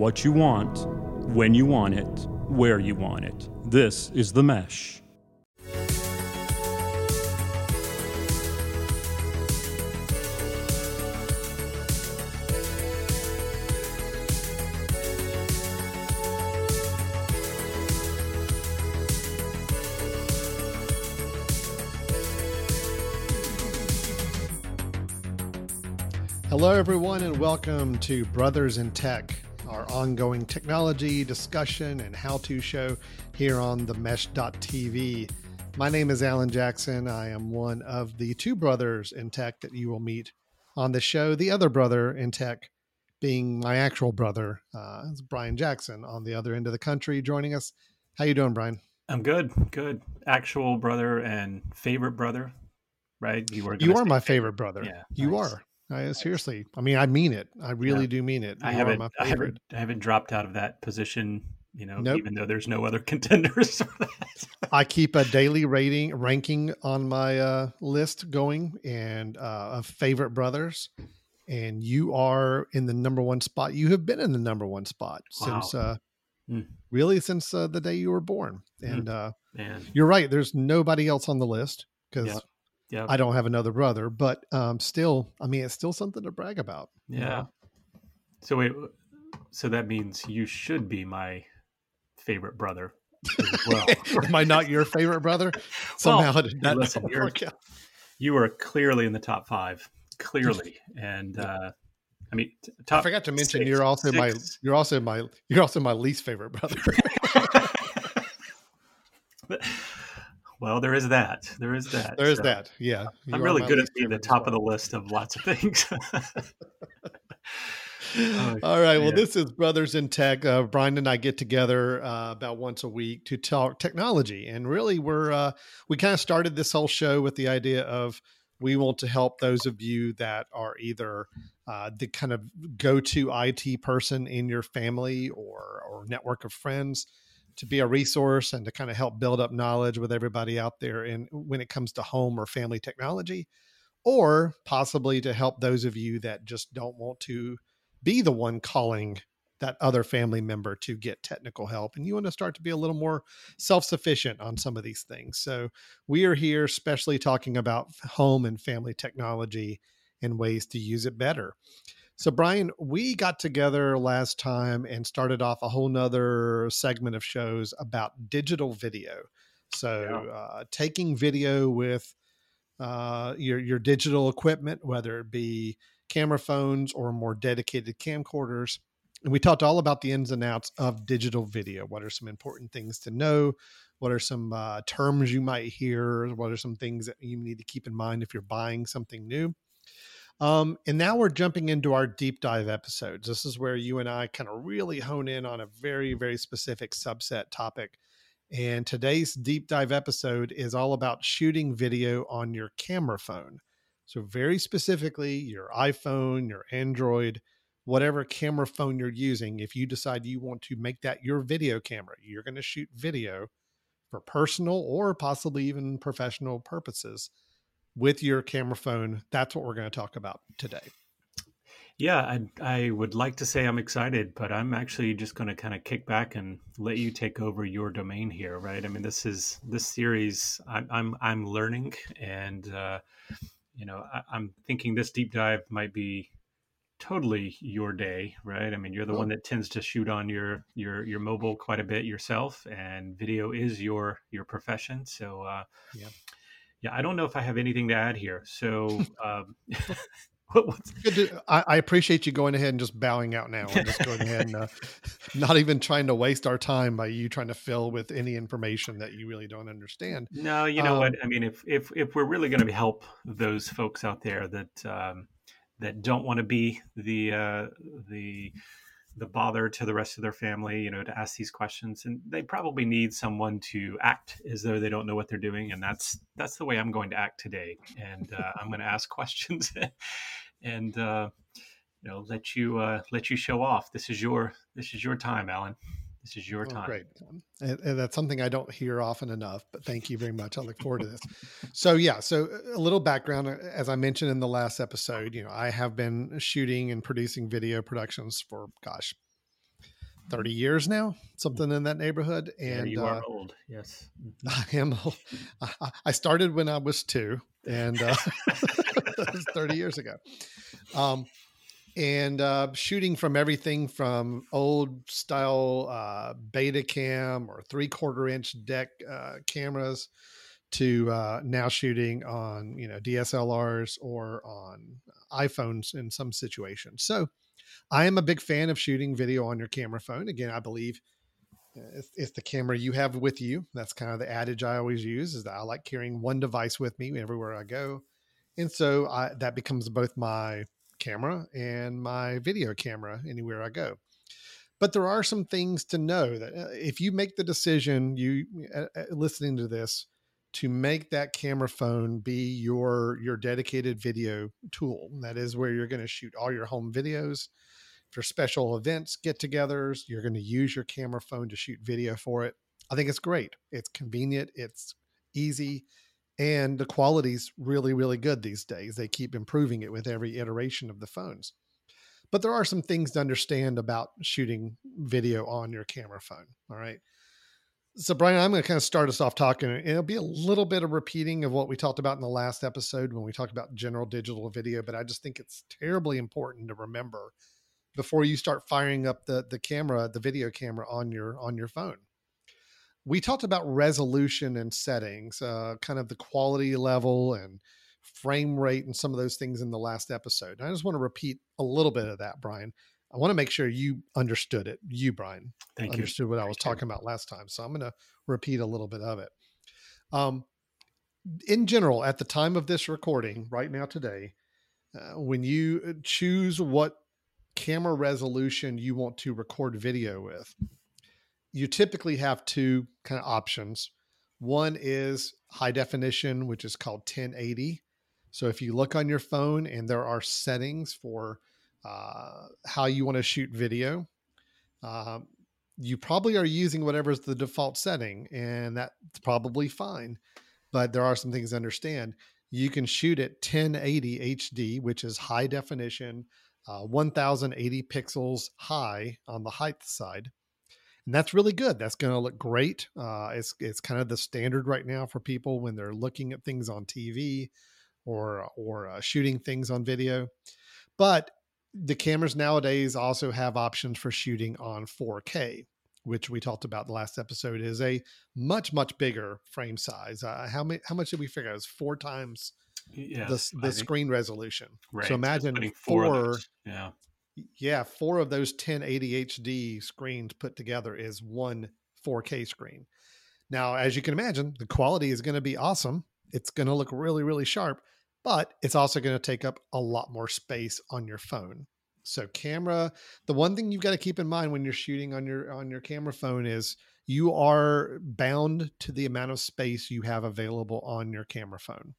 what you want, when you want it, where you want it. This is The Mesh. Hello, everyone, and welcome to Brothers in Tech, our ongoing technology discussion and how to show here on the mesh.tv. My name is Alan Jackson. I am one of the two brothers in tech that you will meet on the show. The other brother in tech being my actual brother, uh, is Brian Jackson on the other end of the country joining us. How you doing, Brian? I'm good, good. Actual brother and favorite brother, right? You were you are my favorite brother. Yeah, you nice. are. I, seriously, I mean, I mean it. I really yeah. do mean it. You I haven't, I haven't, I haven't dropped out of that position. You know, nope. even though there's no other contenders. I keep a daily rating ranking on my uh, list going, and uh, of favorite brothers. And you are in the number one spot. You have been in the number one spot wow. since, uh, mm. really, since uh, the day you were born. Hmm. And mm. you're right. There's nobody else on the list because yep yeah. I don't have another brother, but um, still, I mean, it's still something to brag about. Yeah. You know? So wait, so that means you should be my favorite brother. well, am I not your favorite brother? Somehow well, that listen, You are clearly in the top five, clearly, and uh, I mean, top I forgot to mention you you're also six. my you're also my you're also my least favorite brother. Well, there is that. There is that. There is so. that. Yeah. You I'm really good at being the top of the list of lots of things. oh, All right. Well, yeah. this is Brothers in Tech. Uh, Brian and I get together uh, about once a week to talk technology, and really, we're uh, we kind of started this whole show with the idea of we want to help those of you that are either uh, the kind of go-to IT person in your family or or network of friends to be a resource and to kind of help build up knowledge with everybody out there in when it comes to home or family technology or possibly to help those of you that just don't want to be the one calling that other family member to get technical help and you want to start to be a little more self-sufficient on some of these things. So we are here especially talking about home and family technology and ways to use it better so, Brian, we got together last time and started off a whole nother segment of shows about digital video. So, yeah. uh, taking video with uh, your your digital equipment, whether it be camera phones or more dedicated camcorders. And we talked all about the ins and outs of digital video. What are some important things to know? What are some uh, terms you might hear? What are some things that you need to keep in mind if you're buying something new? Um, and now we're jumping into our deep dive episodes. This is where you and I kind of really hone in on a very, very specific subset topic. And today's deep dive episode is all about shooting video on your camera phone. So, very specifically, your iPhone, your Android, whatever camera phone you're using, if you decide you want to make that your video camera, you're going to shoot video for personal or possibly even professional purposes with your camera phone. That's what we're going to talk about today. Yeah, I, I would like to say I'm excited, but I'm actually just going to kind of kick back and let you take over your domain here, right? I mean, this is this series. I'm I'm, I'm learning, and uh, you know, I, I'm thinking this deep dive might be totally your day, right? I mean, you're the oh. one that tends to shoot on your your your mobile quite a bit yourself, and video is your your profession. So, uh, yeah yeah, I don't know if I have anything to add here. So, um, to, I, I, appreciate you going ahead and just bowing out now. and just going ahead and uh, not even trying to waste our time by you trying to fill with any information that you really don't understand. No, you know um, what? I mean, if if if we're really going to help those folks out there that um, that don't want to be the uh, the the bother to the rest of their family, you know, to ask these questions, and they probably need someone to act as though they don't know what they're doing, and that's that's the way I'm going to act today, and uh, I'm going to ask questions, and uh, you know, let you uh, let you show off. This is your this is your time, Alan. This is your oh, time. Great. And, and, that's something I don't hear often enough, but thank you very much. I look forward to this. So, yeah, so a little background. Uh, as I mentioned in the last episode, you know, I have been shooting and producing video productions for, gosh, 30 years now, something in that neighborhood. And you are uh, old. Yes. I am old. I started when I was two and uh, that was 30 years ago. Um, and uh, shooting from everything from old style uh, Betacam or three quarter inch deck uh, cameras to uh, now shooting on you know DSLRs or on iPhones in some situations. So I am a big fan of shooting video on your camera phone. Again, I believe uh, it's, it's, the camera you have with you. That's kind of the adage I always use is that I like carrying one device with me everywhere I go. And so I, that becomes both my camera and my video camera anywhere I go. But there are some things to know that uh, if you make the decision, you uh, uh, listening to this, to make that camera phone be your your dedicated video tool. That is where you're going to shoot all your home videos for special events, get-togethers. You're going to use your camera phone to shoot video for it. I think it's great. It's convenient. It's easy and the quality's really really good these days. They keep improving it with every iteration of the phones. But there are some things to understand about shooting video on your camera phone all right? So brian i'm going to kind of start us off talking it'll be a little bit of repeating of what we talked about in the last episode when we talked about general digital video but i just think it's terribly important to remember before you start firing up the the camera the video camera on your on your phone we talked about resolution and settings, uh, kind of the quality level and frame rate and some of those things in the last episode. And I just want to repeat a little bit of that, Brian. I want to make sure you understood it. You, Brian, Thank understood you. what I was talking about last time. So I'm going to repeat a little bit of it. Um, in general, at the time of this recording, right now today, uh, when you uh, choose what camera resolution you want to record video with, you typically have two kind of options. One is high definition, which is called 1080. So if you look on your phone and there are settings for uh, how you want to shoot video, um, you probably are using whatever is the default setting, and that's probably fine. But there are some things to understand. You can shoot at 1080 HD, which is high definition, uh, 1080 pixels high on the height side and that's really good. That's going to look great. Uh, it's it's kind of the standard right now for people when they're looking at things on TV or or uh, shooting things on video. But the cameras nowadays also have options for shooting on 4K, which we talked about the last episode. Is a much much bigger frame size. Uh, how many? How much did we figure? It was four times yeah, the the screen resolution. Right. So imagine four. four yeah yeah, four of those 1080 HD screens put together is one 4K screen. Now, as you can imagine, the quality is going to be awesome. It's going to look really, really sharp, but it's also going to take up a lot more space on your phone. So, camera, the one thing you've got to keep in mind when you're shooting on your on your camera phone is you are bound to the amount of space you have available on your camera phone.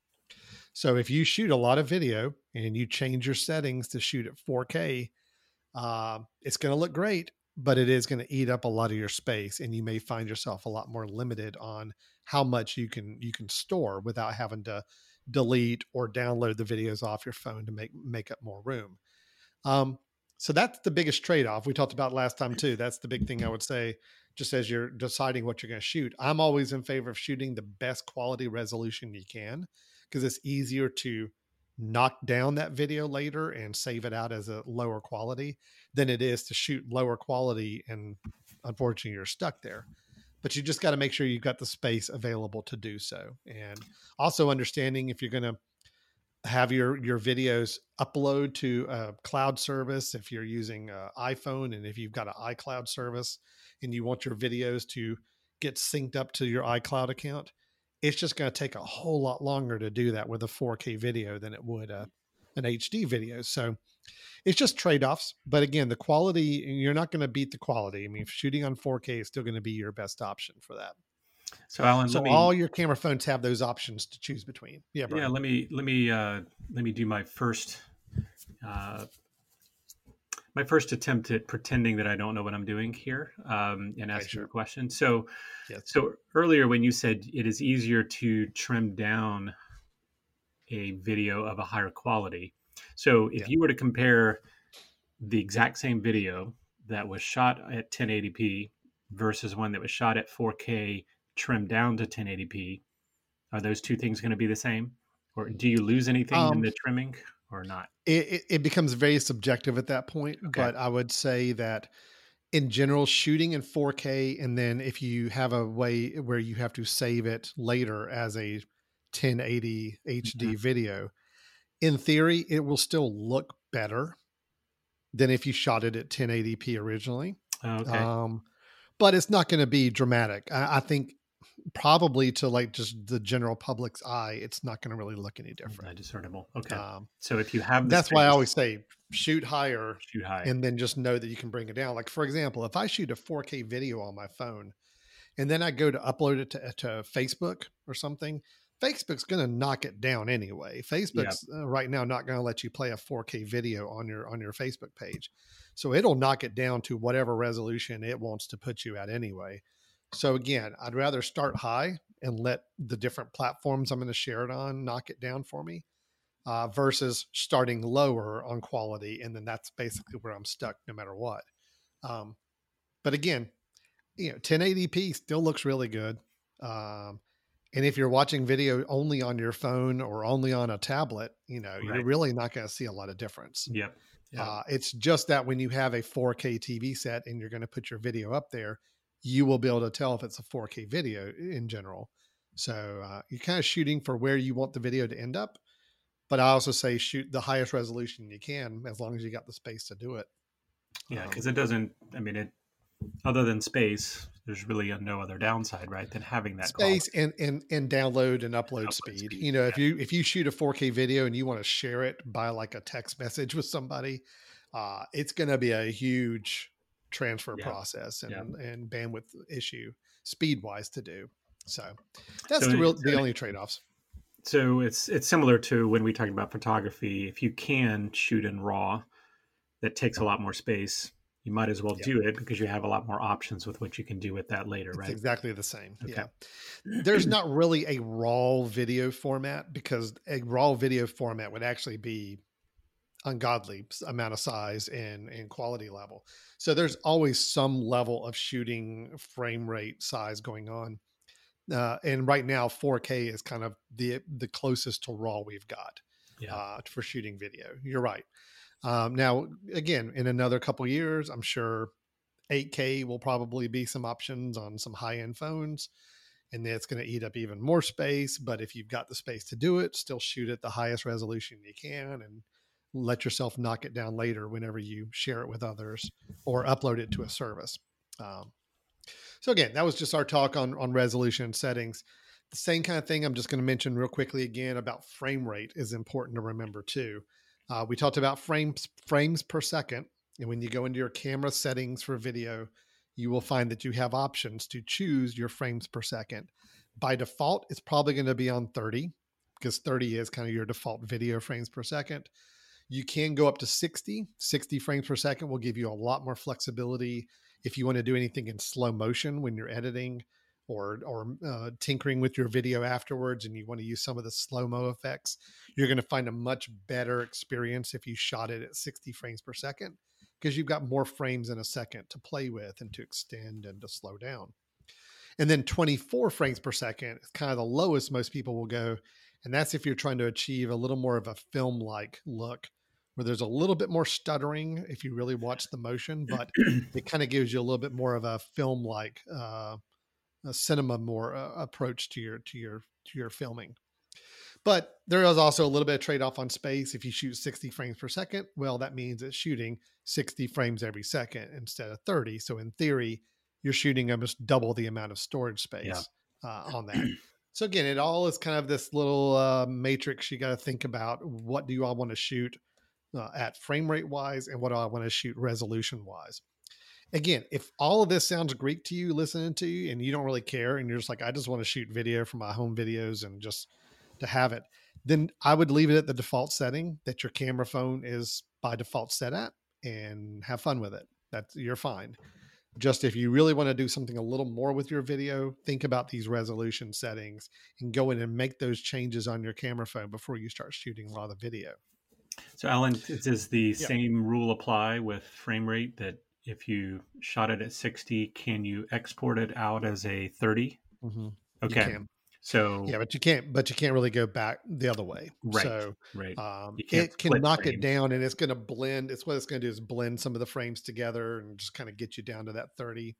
So, if you shoot a lot of video and you change your settings to shoot at 4K, uh, it's going to look great, but it is going to eat up a lot of your space, and you may find yourself a lot more limited on how much you can you can store without having to delete or download the videos off your phone to make make up more room. Um, so that's the biggest trade off we talked about last time too. That's the big thing I would say. Just as you're deciding what you're going to shoot, I'm always in favor of shooting the best quality resolution you can because it's easier to knock down that video later and save it out as a lower quality than it is to shoot lower quality and unfortunately you're stuck there. But you just got to make sure you've got the space available to do so. And also understanding if you're going to have your your videos upload to a cloud service if you're using iphone and if you've got an icloud service and you want your videos to get synced up to your icloud account it's just going to take a whole lot longer to do that with a 4K video than it would a, an HD video. So it's just trade offs. But again, the quality, you're not going to beat the quality. I mean, shooting on 4K is still going to be your best option for that. So Alan, so me, all your camera phones have those options to choose between. Yeah, Brian. yeah. Let me let me uh, let me do my first uh, my first attempt at pretending that I don't know what I'm doing here um, and asking sure. a question. So, yes. so earlier when you said it is easier to trim down a video of a higher quality. So, if yeah. you were to compare the exact same video that was shot at 1080p versus one that was shot at 4K trimmed down to 1080p, are those two things going to be the same? Or do you lose anything um, in the trimming or not? It, it, becomes very subjective at that point. Okay. But I would say that in general, shooting in 4K, and then if you have a way where you have to save it later as a 1080 HD mm-hmm. video, in theory, it will still look better than if you shot it at 1080p originally. Okay. Um, but it's not going to be dramatic. I, I, think probably to like just the general public's eye, it's not going to really look any different. Discernible. Okay. Um, so if you have, that's space, why I always say shoot higher, shoot high, and then just know that you can bring it down. Like for example, if I shoot a 4K video on my phone, and then I go to upload it to, to Facebook or something, Facebook's going to knock it down anyway. Facebook's uh, right now not going to let you play a 4K video on your on your Facebook page. So it'll knock it down to whatever resolution it wants to put you at anyway. So again, I'd rather start high and let the different platforms I'm going to share it on knock it down for me uh, versus starting lower on quality. And then that's basically where I'm stuck no matter what. Um, but again, you know, 1080p still looks really good. Um, and if you're watching video only on your phone or only on a tablet, you know, right. you're really not going to see a lot of difference. Yep. Yeah. Uh, it's just that when you have a 4K TV set and you're going to put your video up there, you will be able to tell if it's a 4K video in general. So uh, you're kind of shooting for where you want the video to end up. But I also say shoot the highest resolution you can as long as you got the space to do it. Yeah, because um, it doesn't. I mean, it other than space, there's really no other downside, right? Than having that space and, and and download and upload, upload speed. speed. You know, yeah. if you if you shoot a 4K video and you want to share it by like a text message with somebody, uh, it's going to be a huge transfer yeah. process and yeah. and bandwidth issue speed wise to do. So that's so the real the only trade offs. So it's it's similar to when we talked about photography. If you can shoot in RAW, that takes a lot more space you might as well yep. do it because you have a lot more options with what you can do with that later, right? Exactly the same. Okay. Yeah. There's not really a raw video format because a raw video format would actually be ungodly amount of size and, and quality level. So there's always some level of shooting frame rate size going on. Uh, and right now 4K is kind of the the closest to raw we've got yeah. uh, for shooting video. You're right. Um, now, again, in another couple years, I'm sure 8K will probably be some options on some high end phones. And then it's going to eat up even more space. But if you've got the space to do it, still shoot at the highest resolution you can and let yourself knock it down later whenever you share it with others or upload it to a service. Um, so again, that was just our talk on on resolution settings. The same kind of thing I'm just going to mention real quickly again about frame rate is important to remember too. Uh, we talked about frames frames per second, and when you go into your camera settings for video, you will find that you have options to choose your frames per second. By default, it's probably going to be on 30 because 30 is kind of your default video frames per second. You can go up to 60. 60 frames per second will give you a lot more flexibility if you want to do anything in slow motion when you're editing or or uh, tinkering with your video afterwards and you want to use some of the slow mo effects, you're going to find a much better experience if you shot it at 60 frames per second because you've got more frames in a second to play with and to extend and to slow down. And then 24 frames per second is kind of the lowest most people will go. And that's if you're trying to achieve a little more of a film like look where there's a little bit more stuttering if you really watch the motion, but it kind of gives you a little bit more of a film like uh, a cinema more uh, approach to your to your to your filming. But there is also a little bit of trade off on space. If you shoot 60 frames per second, well, that means it's shooting 60 frames every second instead of 30. So in theory, you're shooting almost double the amount of storage space yeah. uh, on that. so again, it all is kind of this little uh, matrix you got to think about. What do I want to shoot uh, at frame rate wise, and what do I want to shoot resolution wise? again, if all of this sounds Greek to you listening to you and you don't really care and you're just like, I just want to shoot video for my home videos and just to have it, then I would leave it at the default setting that your camera phone is by default set at and have fun with it. That's you're fine. Just if you really want to do something a little more with your video, think about these resolution settings and go in and make those changes on your camera phone before you start shooting a lot of video. So, Alan, does the yeah. same rule apply with frame rate that if you shot it at 60, can you export it out as a 30? Mm-hmm. Okay. So yeah, but you can't. But you can't really go back the other way. Right. So right. um, it can knock it down, and it's going to blend. It's what it's going to do is blend some of the frames together and just kind of get you down to that thirty.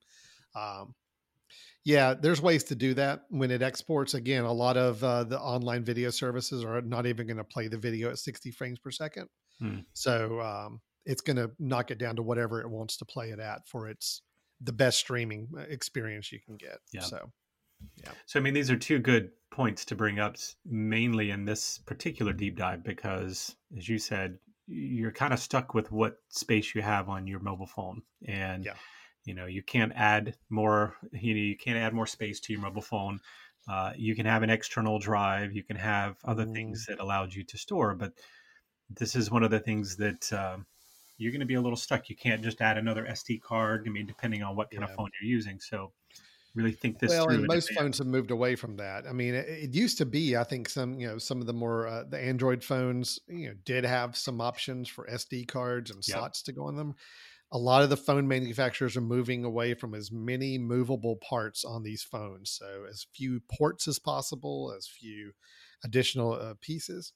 Um, yeah, there's ways to do that when it exports. Again, a lot of uh, the online video services are not even going to play the video at 60 frames per second. Hmm. So um, it's going to knock it down to whatever it wants to play it at for its the best streaming uh, experience you can get. Yeah. So So, I mean, these are two good points to bring up, mainly in this particular deep dive, because as you said, you're kind of stuck with what space you have on your mobile phone. And, Yeah. You know, you can't add more, you know, you can't add more space to your mobile phone. Uh, you can have an external drive, you can have other things that allowed you to store, but this is one of the things that um, you're going to be a little stuck. You can't just add another SD card. I mean, depending on what kind Yeah. of phone you're using. So, really think this well, through. and most phones have moved away from that. I mean, it, it used to be. I think some, you know, some of the more uh, the Android phones, you know, did have some options for SD cards and Yep. slots to go on them. A lot of the phone manufacturers are moving away from as many movable parts on these phones, so as few ports as possible, as few additional uh, pieces.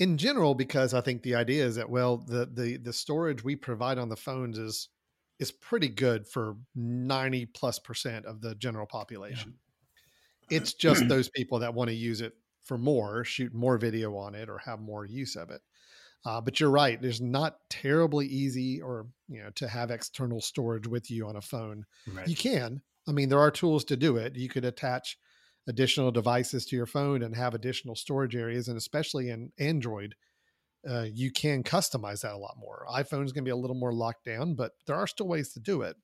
In general, because I think the idea is that well, the the the storage we provide on the phones is is pretty good for 90 plus percent of the general population. It's just those people that want to use it for more, shoot more video on it, or have more use of it. Uh, but you're right; there's not terribly easy, or you know, to have external storage with you on a phone. Right. You can. I mean, there are tools to do it. You could attach additional devices to your phone and have additional storage areas, and especially in Android, uh, you can customize that a lot more. iPhone's going to be a little more locked down, but there are still ways to do it.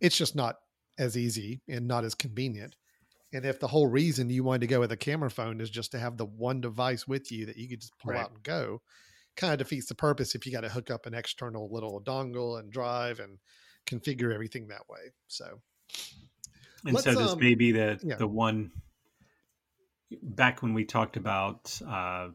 It's just not as easy and not as convenient. And if the whole reason you wanted to go with a camera phone is just to have the one device with you that you could just pull Right. out and go, kind of defeats the purpose if you got to hook up an external little dongle and drive and configure everything that way. So, And so this um, may be the yeah. the one back when we talked about uh,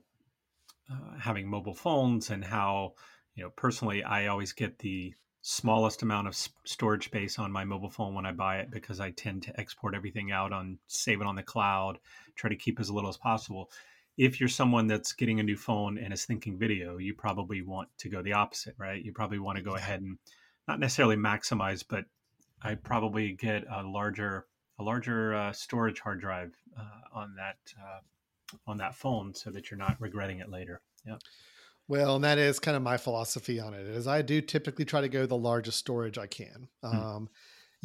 uh, having mobile phones and how you know personally I always get the smallest amount of storage space on my mobile phone when I buy it because I tend to export everything out on save it on the cloud, try to keep as little as possible. If you're someone that's getting a new phone and is thinking video, you probably want to go the opposite, right? You probably want to go ahead and not necessarily maximize, but I probably get a larger a larger uh, storage hard drive uh, on that uh, on that phone so that you're not regretting it later. Yeah. Well, and that is kind of my philosophy on it. Is I do typically try to go the largest storage I can. Hmm.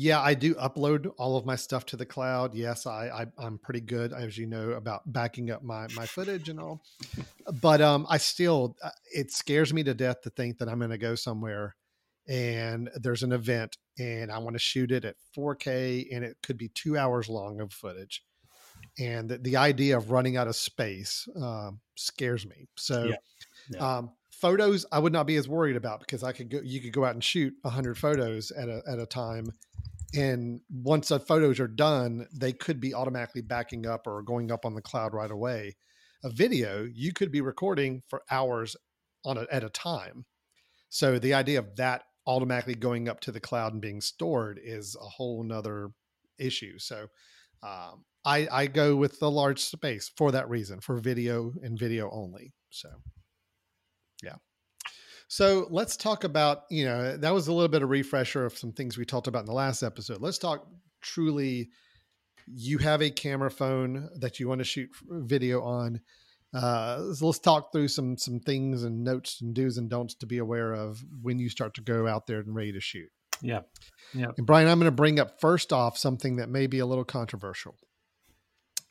Yeah, I do upload all of my stuff to the cloud. Yes, I, I I'm pretty good, as you know, about backing up my my footage and all. But um, I still uh, it scares me to death to think that I'm going to go somewhere and there's an event and I want to shoot it at 4K and it could be two hours long of footage. And the, the idea of running out of space um, scares me. So Yeah. Yeah. um, photos I would not be as worried about because I could go, you could go out and shoot hundred photos at a, at a time. And once the photos are done, they could be automatically backing up or going up on the cloud right away. A video, you could be recording for hours on a, at a time. So the idea of that automatically going up to the cloud and being stored is a whole nother issue. So um, I, I go with the large space for that reason, for video and video only. So yeah. So let's talk about, you know, that was a little bit of refresher of some things we talked about in the last episode. Let's talk truly you have a camera phone that you want to shoot video on. Uh, so let's talk through some some things and notes and do's and don'ts to be aware of when you start to go out there and ready to shoot. Yeah. Yeah. And Brian, I'm going to bring up first off something that may be a little controversial.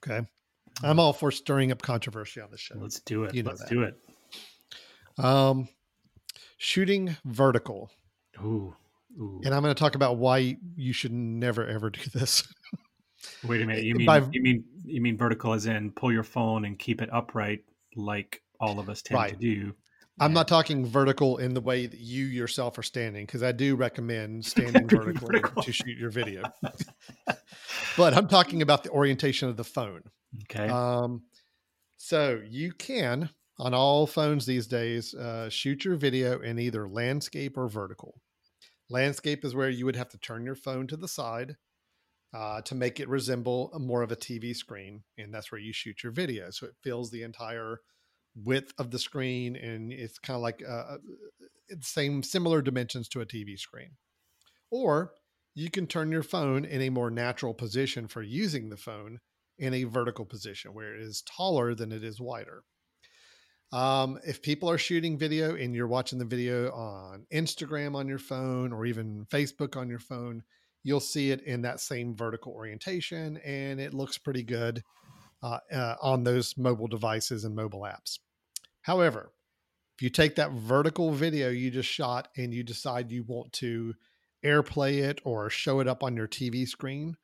Okay. I'm all for stirring up controversy on the show. Let's do it. You know Let's that. do it. Um, shooting vertical. Ooh. Ooh. And I'm going to talk about why you should never ever do this. Wait a minute. You mean by- you mean you mean vertical as in pull your phone and keep it upright like all of us tend to do. I'm Yeah. not talking vertical in the way that you yourself are standing because I do recommend standing vertical. to shoot your video. but I'm talking about the orientation of the phone. Okay. Um, so you can on all phones these days uh, shoot your video in either landscape or vertical. Landscape is where you would have to turn your phone to the side uh, to make it resemble more of a TV screen, and that's where you shoot your video. So it fills the entire width of the screen, and it's kind of like uh, uh same similar dimensions to a TV screen. Or you can turn your phone in a more natural position for using the phone in a vertical position where it is taller than it is wider. Um, if people are shooting video and you're watching the video on Instagram on your phone or even Facebook on your phone, you'll see it in that same vertical orientation and it looks pretty good uh, uh, on those mobile devices and mobile apps. However, if you take that vertical video you just shot and you decide you want to airplay it or show it up on your TV screen,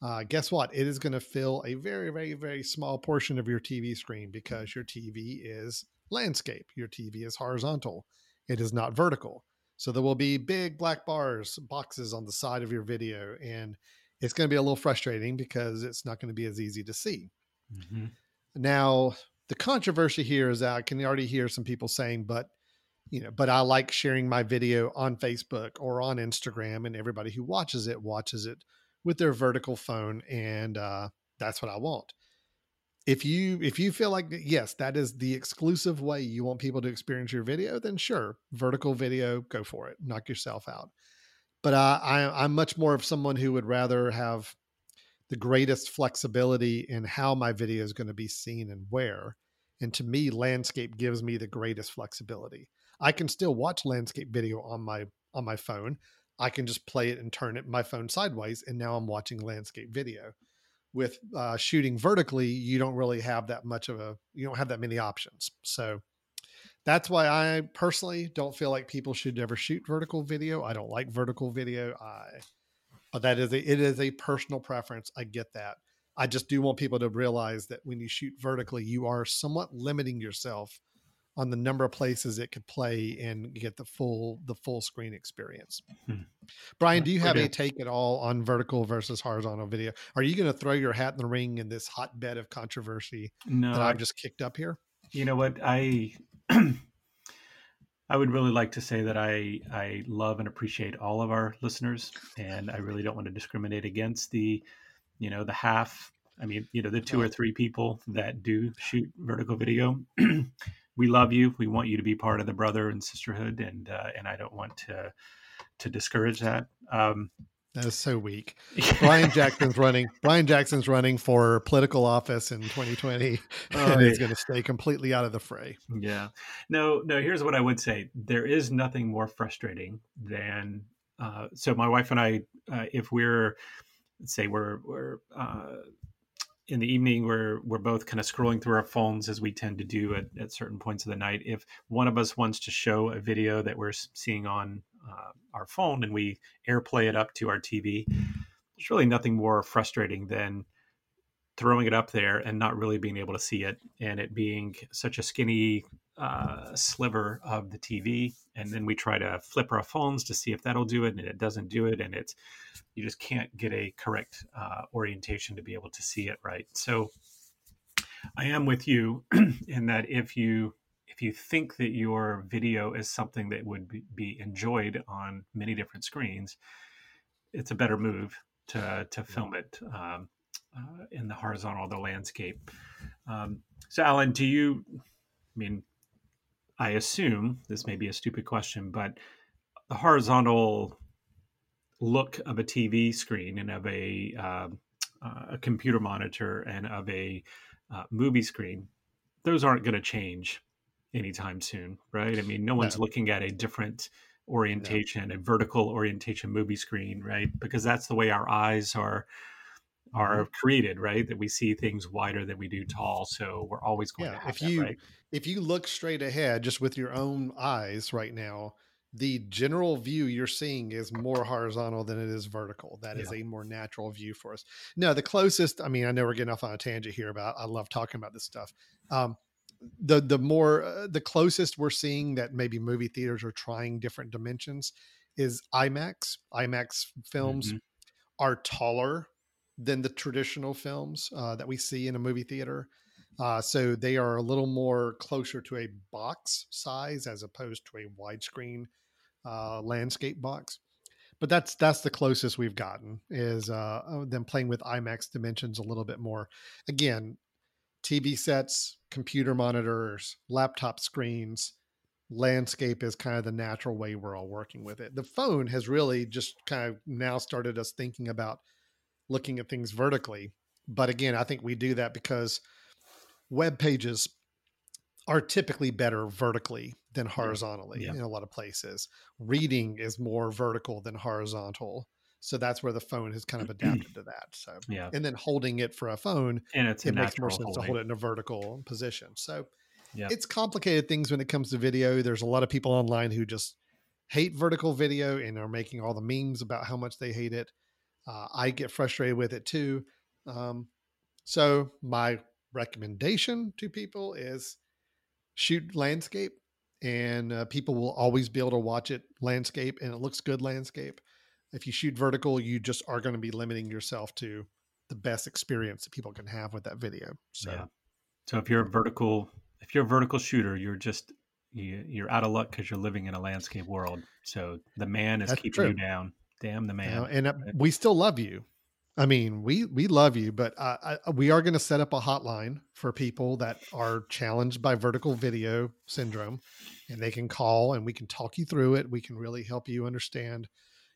uh, guess what? It is going to fill a very, very, very small portion of your TV screen because your TV is landscape. Your TV is horizontal, it is not vertical. So there will be big black bars, boxes on the side of your video, and it's going to be a little frustrating because it's not going to be as easy to see. Mm-hmm. Now, the controversy here is that I can already hear some people saying, but you know, but I like sharing my video on Facebook or on Instagram, and everybody who watches it watches it with their vertical phone, and uh, that's what I want. If you if you feel like yes, that is the exclusive way you want people to experience your video, then sure, vertical video, go for it, knock yourself out. But uh, I, I'm much more of someone who would rather have the greatest flexibility in how my video is going to be seen and where. And to me, landscape gives me the greatest flexibility. I can still watch landscape video on my on my phone. I can just play it and turn it my phone sideways, and now I'm watching landscape video. With uh, shooting vertically, you don't really have that much of a you don't have that many options. So that's why I personally don't feel like people should ever shoot vertical video. I don't like vertical video. I but that is a it is a personal preference. I get that. I just do want people to realize that when you shoot vertically, you are somewhat limiting yourself on the number of places it could play and get the full the full screen experience. Hmm. Brian, do you have a take at all on vertical versus horizontal video? Are you going to throw your hat in the ring in this hotbed of controversy no, that I've I, just kicked up here? You know what I. I would really like to say that I, I love and appreciate all of our listeners, and I really don't want to discriminate against the, you know, the half I mean, you know, the two or three people that do shoot vertical video. we love you. We want you to be part of the brother and sisterhood, and uh, and I don't want to to discourage that. Um, that is so weak. Brian Jackson's running. Brian Jackson's running for political office in 2020, oh, and he's going to stay completely out of the fray. Yeah. No, no. Here's what I would say: there is nothing more frustrating than. Uh, so my wife and I, uh, if we're, let's say we're we're uh, in the evening we're we're both kind of scrolling through our phones as we tend to do at, at certain points of the night. If one of us wants to show a video that we're seeing on uh, our phone and we airplay it up to our tv there's really nothing more frustrating than throwing it up there and not really being able to see it and it being such a skinny uh, sliver of the tv and then we try to flip our phones to see if that'll do it and it doesn't do it and it's you just can't get a correct uh, orientation to be able to see it right. So i am with you in that if you if you think that your video is something that would be, be enjoyed on many different screens it's a better move to to film it um, uh, in the horizontal the landscape. Um, so alan do you i mean I assume this may be a stupid question, but the horizontal look of a TV screen and of a uh, uh, a computer monitor and of a uh, movie screen, those aren't going to change anytime soon, right? I mean, no one's no. looking at a different orientation, no. a vertical orientation movie screen, right? Because that's the way our eyes are are mm-hmm. created, right? That we see things wider than we do tall. So we're always going yeah, to have if you right? if you look straight ahead just with your own eyes right now, the general view you're seeing is more horizontal than it is vertical. That is yeah. a more natural view for us. No, the closest, I mean, I know we're getting off on a tangent here about I love talking about this stuff. Um, the the more uh, the closest we're seeing that maybe movie theaters are trying different dimensions is IMAX. IMAX films mm-hmm. are taller than the traditional films uh, that we see in a movie theater. Uh, so they are a little more closer to a box size as opposed to a widescreen uh, landscape box. but that's that's the closest we've gotten is uh, uh them playing with IMAX dimensions a little bit more. Again, TV sets, computer monitors, laptop screens, landscape is kind of the natural way we're all working with it. The phone has really just kind of now started us thinking about looking at things vertically. But again, I think we do that because web pages are typically better vertically than horizontally yeah. in a lot of places. Reading is more vertical than horizontal. So that's where the phone has kind of adapted to that. So yeah, and then holding it for a phone, and it's it makes more sense holding. to hold it in a vertical position. So yeah. it's complicated things when it comes to video. There's a lot of people online who just hate vertical video and are making all the memes about how much they hate it. Uh, I get frustrated with it too. Um, so my recommendation to people is shoot landscape and uh, people will always be able to watch it landscape and it looks good landscape if you shoot vertical you just are going to be limiting yourself to the best experience that people can have with that video so yeah. so if you're a vertical if you're a vertical shooter you're just you, are out of luck because you're living in a landscape world so the man is That's keeping true. you down damn the man and uh, we still love you I mean, we we love you, but uh, I, we are going to set up a hotline for people that are challenged by vertical video syndrome, and they can call and we can talk you through it. We can really help you understand,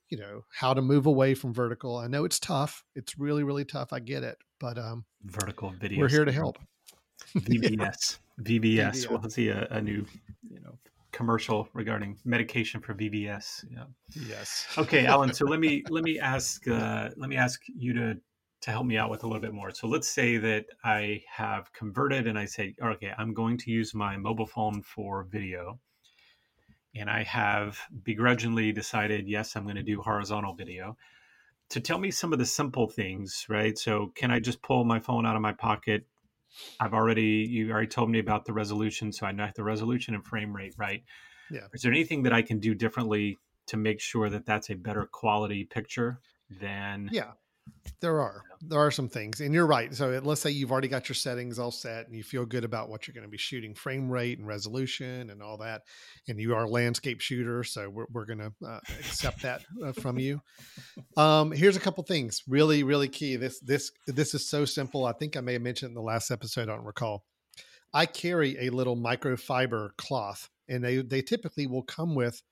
you know, how to move away from vertical. I know it's tough; it's really really tough. I get it, but um, vertical video. We're here to help. VBS, VBS. We'll see a, a new, you know, commercial regarding medication for VBS. Yeah. Yes. okay, Alan. So let me let me ask uh, let me ask you to to help me out with a little bit more. So let's say that I have converted and I say, okay, I'm going to use my mobile phone for video. And I have begrudgingly decided, yes, I'm going to do horizontal video. To tell me some of the simple things, right? So, can I just pull my phone out of my pocket, I've already you already told me about the resolution, so I know the resolution and frame rate, right? Yeah. Is there anything that I can do differently to make sure that that's a better quality picture than? Yeah, there are there are some things, and you're right. So let's say you've already got your settings all set, and you feel good about what you're going to be shooting, frame rate and resolution, and all that, and you are a landscape shooter, so we're we're going to uh, accept that uh, from you. Um, here's a couple things, really really key. This this this is so simple. I think I may have mentioned in the last episode. I don't recall. I carry a little microfiber cloth, and they they typically will come with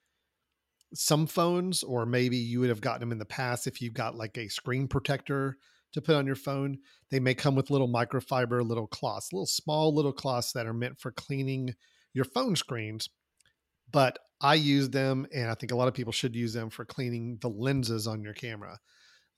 some phones, or maybe you would have gotten them in the past if you got like a screen protector to put on your phone. They may come with little microfiber, little cloths, little small little cloths that are meant for cleaning your phone screens. But I use them, and I think a lot of people should use them for cleaning the lenses on your camera.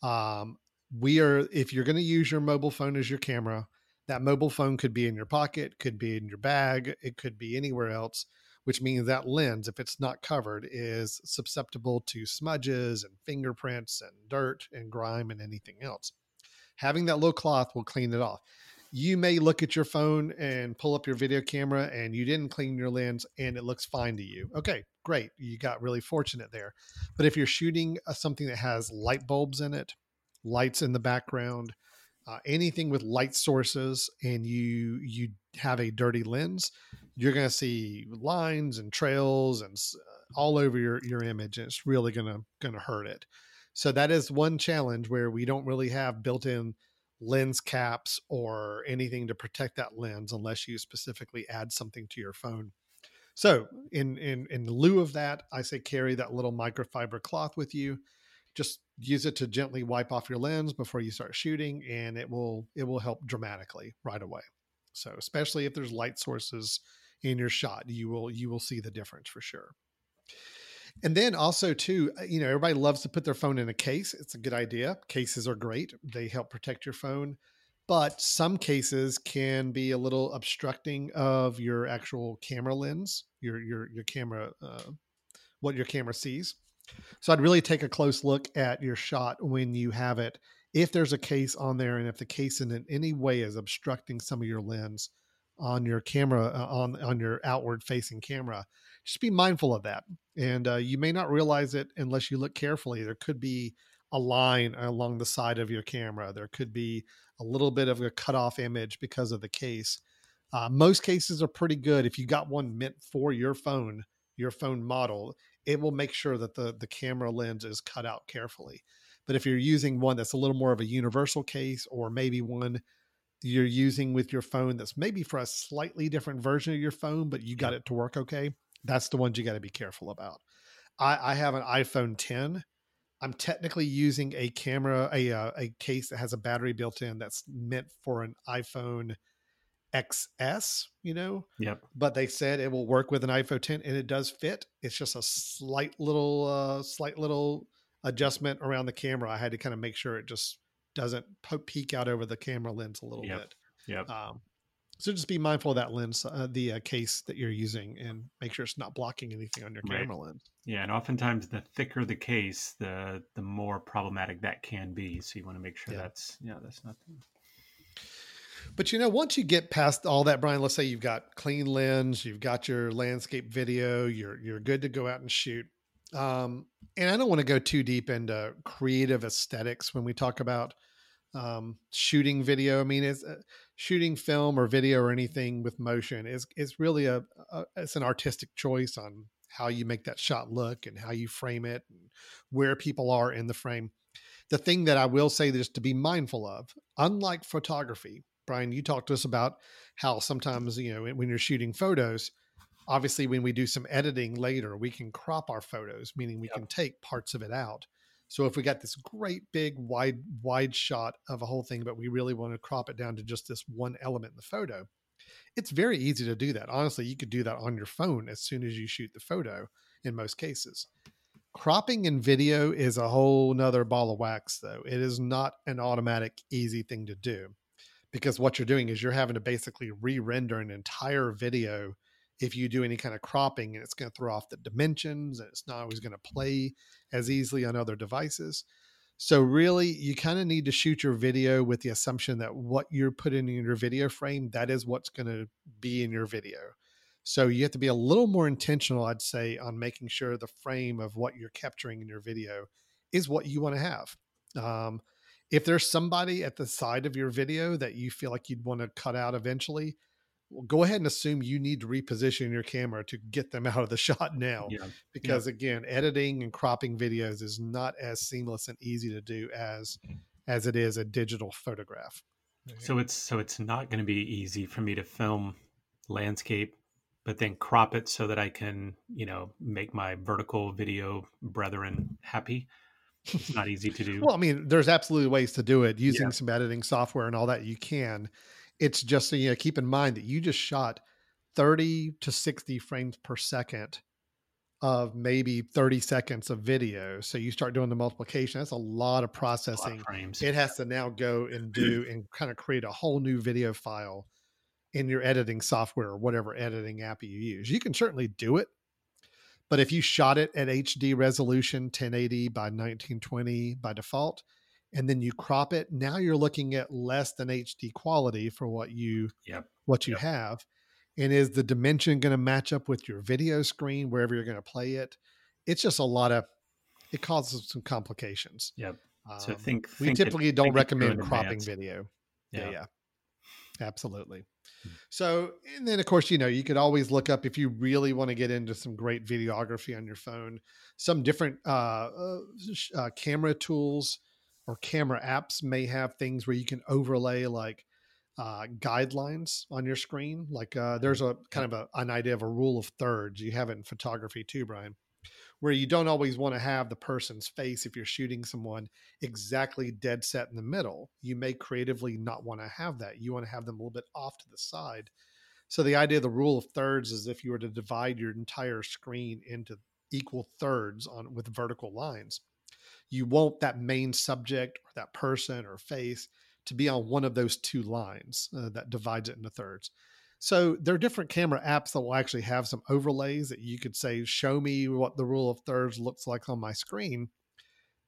Um, we are, if you're going to use your mobile phone as your camera, that mobile phone could be in your pocket, could be in your bag, it could be anywhere else, which means that lens, if it's not covered, is susceptible to smudges and fingerprints and dirt and grime and anything else having that little cloth will clean it off. You may look at your phone and pull up your video camera and you didn't clean your lens and it looks fine to you. Okay, great. You got really fortunate there. But if you're shooting uh, something that has light bulbs in it, lights in the background, uh, anything with light sources and you you have a dirty lens you're going to see lines and trails and uh, all over your your image and it's really going to going to hurt it so that is one challenge where we don't really have built-in lens caps or anything to protect that lens unless you specifically add something to your phone. So in in in lieu of that, I say carry that little microfiber cloth with you. Just use it to gently wipe off your lens before you start shooting, and it will it will help dramatically right away. So especially if there's light sources in your shot, you will you will see the difference for sure. And then also too, uh, you know, everybody loves to put their phone in a case. It's a good idea. Cases are great. They help protect your phone. But some cases can be a little obstructing of your actual camera lens, your your your camera uh, what your camera sees. So I'd really take a close look at your shot when you have it. If there's a case on there, and if the case in any way is obstructing some of your lens on your camera uh, on on your outward facing camera, just be mindful of that. And uh, you may not realize it unless you look carefully. There could be a line along the side of your camera. There could be a little bit of a cutoff image because of the case. Uh, most cases are pretty good. If you got one meant for your phone, your phone model, it will make sure that the the camera lens is cut out carefully. But if you're using one that's a little more of a universal case, or maybe one you're using with your phone that's maybe for a slightly different version of your phone, but you got it to work okay, that's the ones you got to be careful about. I, I have an iPhone 10. I'm technically using a camera, a uh, a case that has a battery built in that's meant for an iPhone XS, you know. Yep. But they said it will work with an iPhone 10 and it does fit. It's just a slight little uh slight little adjustment around the camera. I had to kind of make sure it just doesn't peek out over the camera lens a little Yep. bit. Yeah. Um so just be mindful of that lens, uh, the uh, case that you're using, and make sure it's not blocking anything on your Right. camera lens. Yeah, and oftentimes the thicker the case, the the more problematic that can be. So you want to make sure Yeah. that's yeah, that's not. But you know, once you get past all that, Brian, let's say you've got clean lens, you've got your landscape video, you're you're good to go out and shoot. Um, and I don't want to go too deep into creative aesthetics when we talk about um, shooting video. I mean, it's uh, shooting film or video or anything with motion is is really a, a it's an artistic choice on how you make that shot look and how you frame it and where people are in the frame. The thing that I will say is to be mindful of, unlike photography, Brian, you talked to us about how sometimes, you know, when you're shooting photos, obviously when we do some editing later, we can crop our photos, meaning we Yep. can take parts of it out. So if we got this great big wide wide shot of a whole thing, but we really want to crop it down to just this one element in the photo, it's very easy to do that. Honestly, you could do that on your phone as soon as you shoot the photo in most cases. Cropping in video is a whole nother ball of wax, though. It is not an automatic, easy thing to do because what you're doing is you're having to basically re render an entire video if you do any kind of cropping, and it's going to throw off the dimensions and it's not always going to play as easily on other devices. So, really, you kind of need to shoot your video with the assumption that what you're putting in your video frame, that is what's going to be in your video. So, you have to be a little more intentional, I'd say, on making sure the frame of what you're capturing in your video is what you want to have. Um, if there's somebody at the side of your video that you feel like you'd want to cut out eventually, well, go ahead and assume you need to reposition your camera to get them out of the shot now Yeah. because again editing and cropping videos is not as seamless and easy to do as as it is a digital photograph So it's so it's not going to be easy for me to film landscape, but then crop it so that I can you know make my vertical video brethren happy. It's not easy to do. well i mean there's absolutely ways to do it using Yeah. some editing software and all that you can it's just you know keep in mind that you just shot 30 to 60 frames per second of maybe 30 seconds of video so you start doing the multiplication that's a lot of A lot of processing frames. it has to now go and do and kind of create a whole new video file in your editing software or whatever editing app you use. You can certainly do it, but if you shot it at HD resolution 1080 by 1920 by default, and then you crop it, now you're looking at less than HD quality for what you Yep. what you Yep. have. And is the dimension going to match up with your video screen wherever you're going to play it? It's just a lot of it causes some complications. Yep. So Um, think we think typically don't it through recommend cropping advance. video. Yeah, Yeah. yeah. Absolutely. Hmm. So, and then of course, you know, you could always look up if you really want to get into some great videography on your phone, some different uh, uh, uh, camera tools or camera apps may have things where you can overlay like uh, guidelines on your screen. Like uh, there's a kind of a, an idea of a rule of thirds. You have it in photography too, Brian, where you don't always want to have the person's face if you're shooting someone exactly dead set in the middle. You may creatively not want to have that. You want to have them a little bit off to the side. So the idea of the rule of thirds is if you were to divide your entire screen into equal thirds on with vertical lines, you want that main subject or that person or face to be on one of those two lines uh, that divides it into thirds. So there are different camera apps that will actually have some overlays that you could say, show me what the rule of thirds looks like on my screen.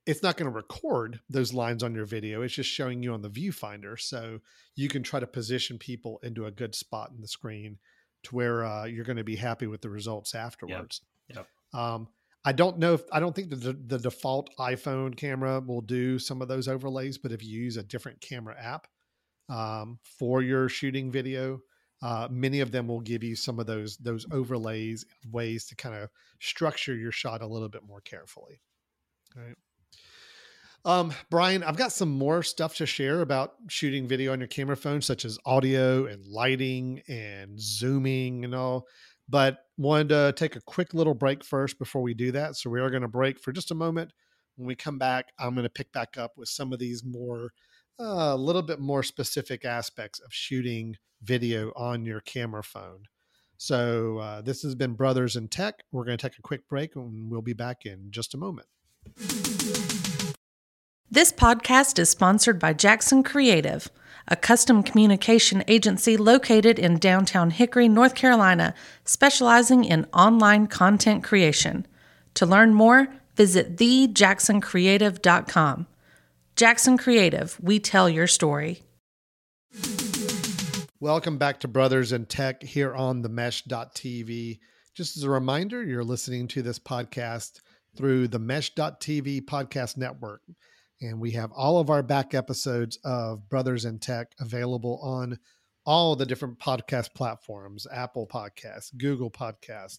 It's not going to record those lines on your video. It's just showing you on the viewfinder. So you can try to position people into a good spot in the screen to where uh, you're going to be happy with the results afterwards. Yep. Um, I don't know if I don't think the the default iPhone camera will do some of those overlays, but if you use a different camera app um, for your shooting video, uh, many of them will give you some of those those overlays and ways to kind of structure your shot a little bit more carefully. All right. Um, Brian, I've got some more stuff to share about shooting video on your camera phone, such as audio and lighting and zooming and all. But wanted to take a quick little break first before we do that. So we are going to break for just a moment. When we come back, I'm going to pick back up with some of these more, a uh, little bit more specific aspects of shooting video on your camera phone. So uh, this has been Brothers in Tech. We're going to take a quick break and we'll be back in just a moment. This podcast is sponsored by Jackson Creative, a custom communication agency located in downtown Hickory, North Carolina, specializing in online content creation. To learn more, visit thejacksoncreative.com. Jackson Creative, we tell your story. Welcome back to Brothers in Tech here on the mesh.tv. Just as a reminder, you're listening to this podcast through the mesh.tv podcast network. And we have all of our back episodes of Brothers in Tech available on all the different podcast platforms Apple Podcasts, Google Podcast,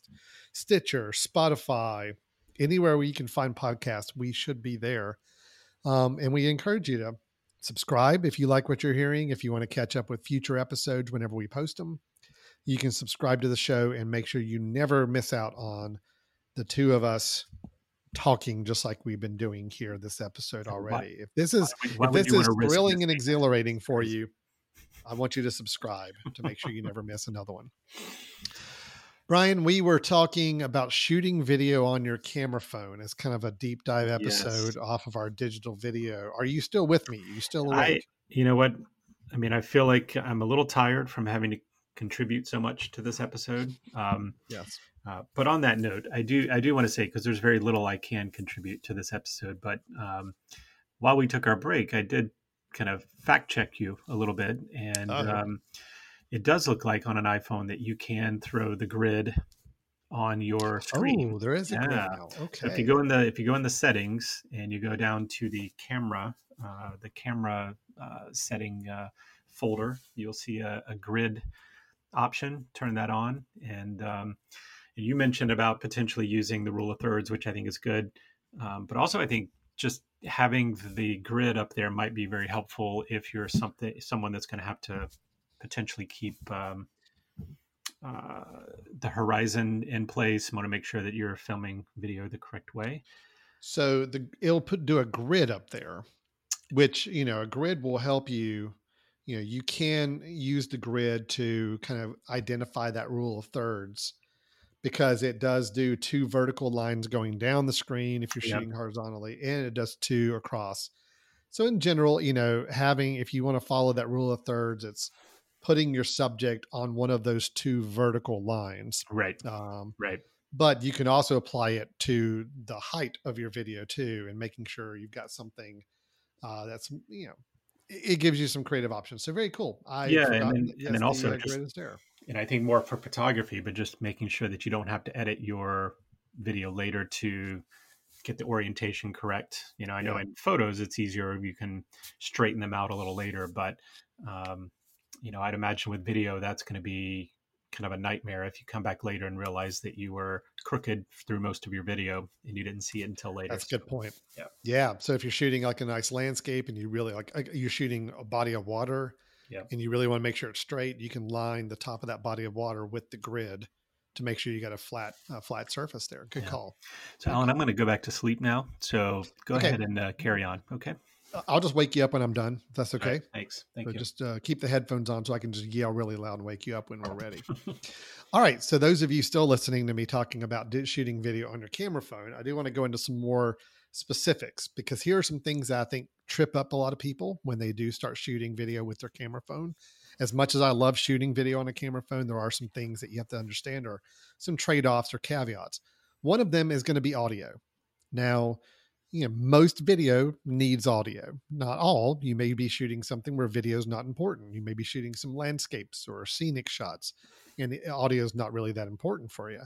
Stitcher, Spotify, anywhere where you can find podcasts, we should be there. Um, and we encourage you to subscribe if you like what you're hearing. If you want to catch up with future episodes whenever we post them, you can subscribe to the show and make sure you never miss out on the two of us talking just like we've been doing here this episode already. Why, if this is why, why if this is thrilling and exhilarating for you, I want you to subscribe to make sure you never miss another one. Brian, we were talking about shooting video on your camera phone as kind of a deep dive episode yes. off of our digital video. Are you still with me? Are you still awake? I, you know what? I mean, I feel like I'm a little tired from having to contribute so much to this episode. Um, yes. Uh, but on that note, I do I do want to say because there's very little I can contribute to this episode. But um, while we took our break, I did kind of fact check you a little bit, and oh. um, it does look like on an iPhone that you can throw the grid on your screen. Oh, there is a yeah. grid now. Okay. So if you go in the if you go in the settings and you go down to the camera, uh, the camera uh, setting uh, folder, you'll see a, a, grid option. Turn that on, and um, you mentioned about potentially using the rule of thirds, which I think is good. Um, but also, I think just having the grid up there might be very helpful if you're something someone that's going to have to potentially keep um, uh, the horizon in place. Want to make sure that you're filming video the correct way. So the it'll put do a grid up there, which you know a grid will help you. You know you can use the grid to kind of identify that rule of thirds because it does do two vertical lines going down the screen if you're yep. shooting horizontally, and it does two across. So in general, you know, having if you want to follow that rule of thirds, it's putting your subject on one of those two vertical lines. Right. Um, right. But you can also apply it to the height of your video too, and making sure you've got something uh, that's you know it gives you some creative options. So very cool. I yeah, and then, and then also the, just, and I think more for photography, but just making sure that you don't have to edit your video later to get the orientation correct. You know, I know yeah. in photos it's easier; you can straighten them out a little later. But um, you know, I'd imagine with video that's going to be kind of a nightmare if you come back later and realize that you were crooked through most of your video and you didn't see it until later. That's a good point. Yeah. Yeah. So if you're shooting like a nice landscape and you really like you're shooting a body of water yeah. and you really want to make sure it's straight, you can line the top of that body of water with the grid to make sure you got a flat uh, flat surface there. Good yeah. call. So Alan, I'm going to go back to sleep now. So go okay. ahead and uh, carry on. Okay. I'll just wake you up when I'm done. If that's okay. Right, thanks. Thank so you. Just uh, keep the headphones on so I can just yell really loud and wake you up when we're ready. All right. So those of you still listening to me talking about shooting video on your camera phone, I do want to go into some more specifics because here are some things that I think trip up a lot of people when they do start shooting video with their camera phone. As much as I love shooting video on a camera phone, there are some things that you have to understand or some trade offs or caveats. One of them is going to be audio. Now, you know, most video needs audio. Not all. You may be shooting something where video is not important. You may be shooting some landscapes or scenic shots, and audio is not really that important for you.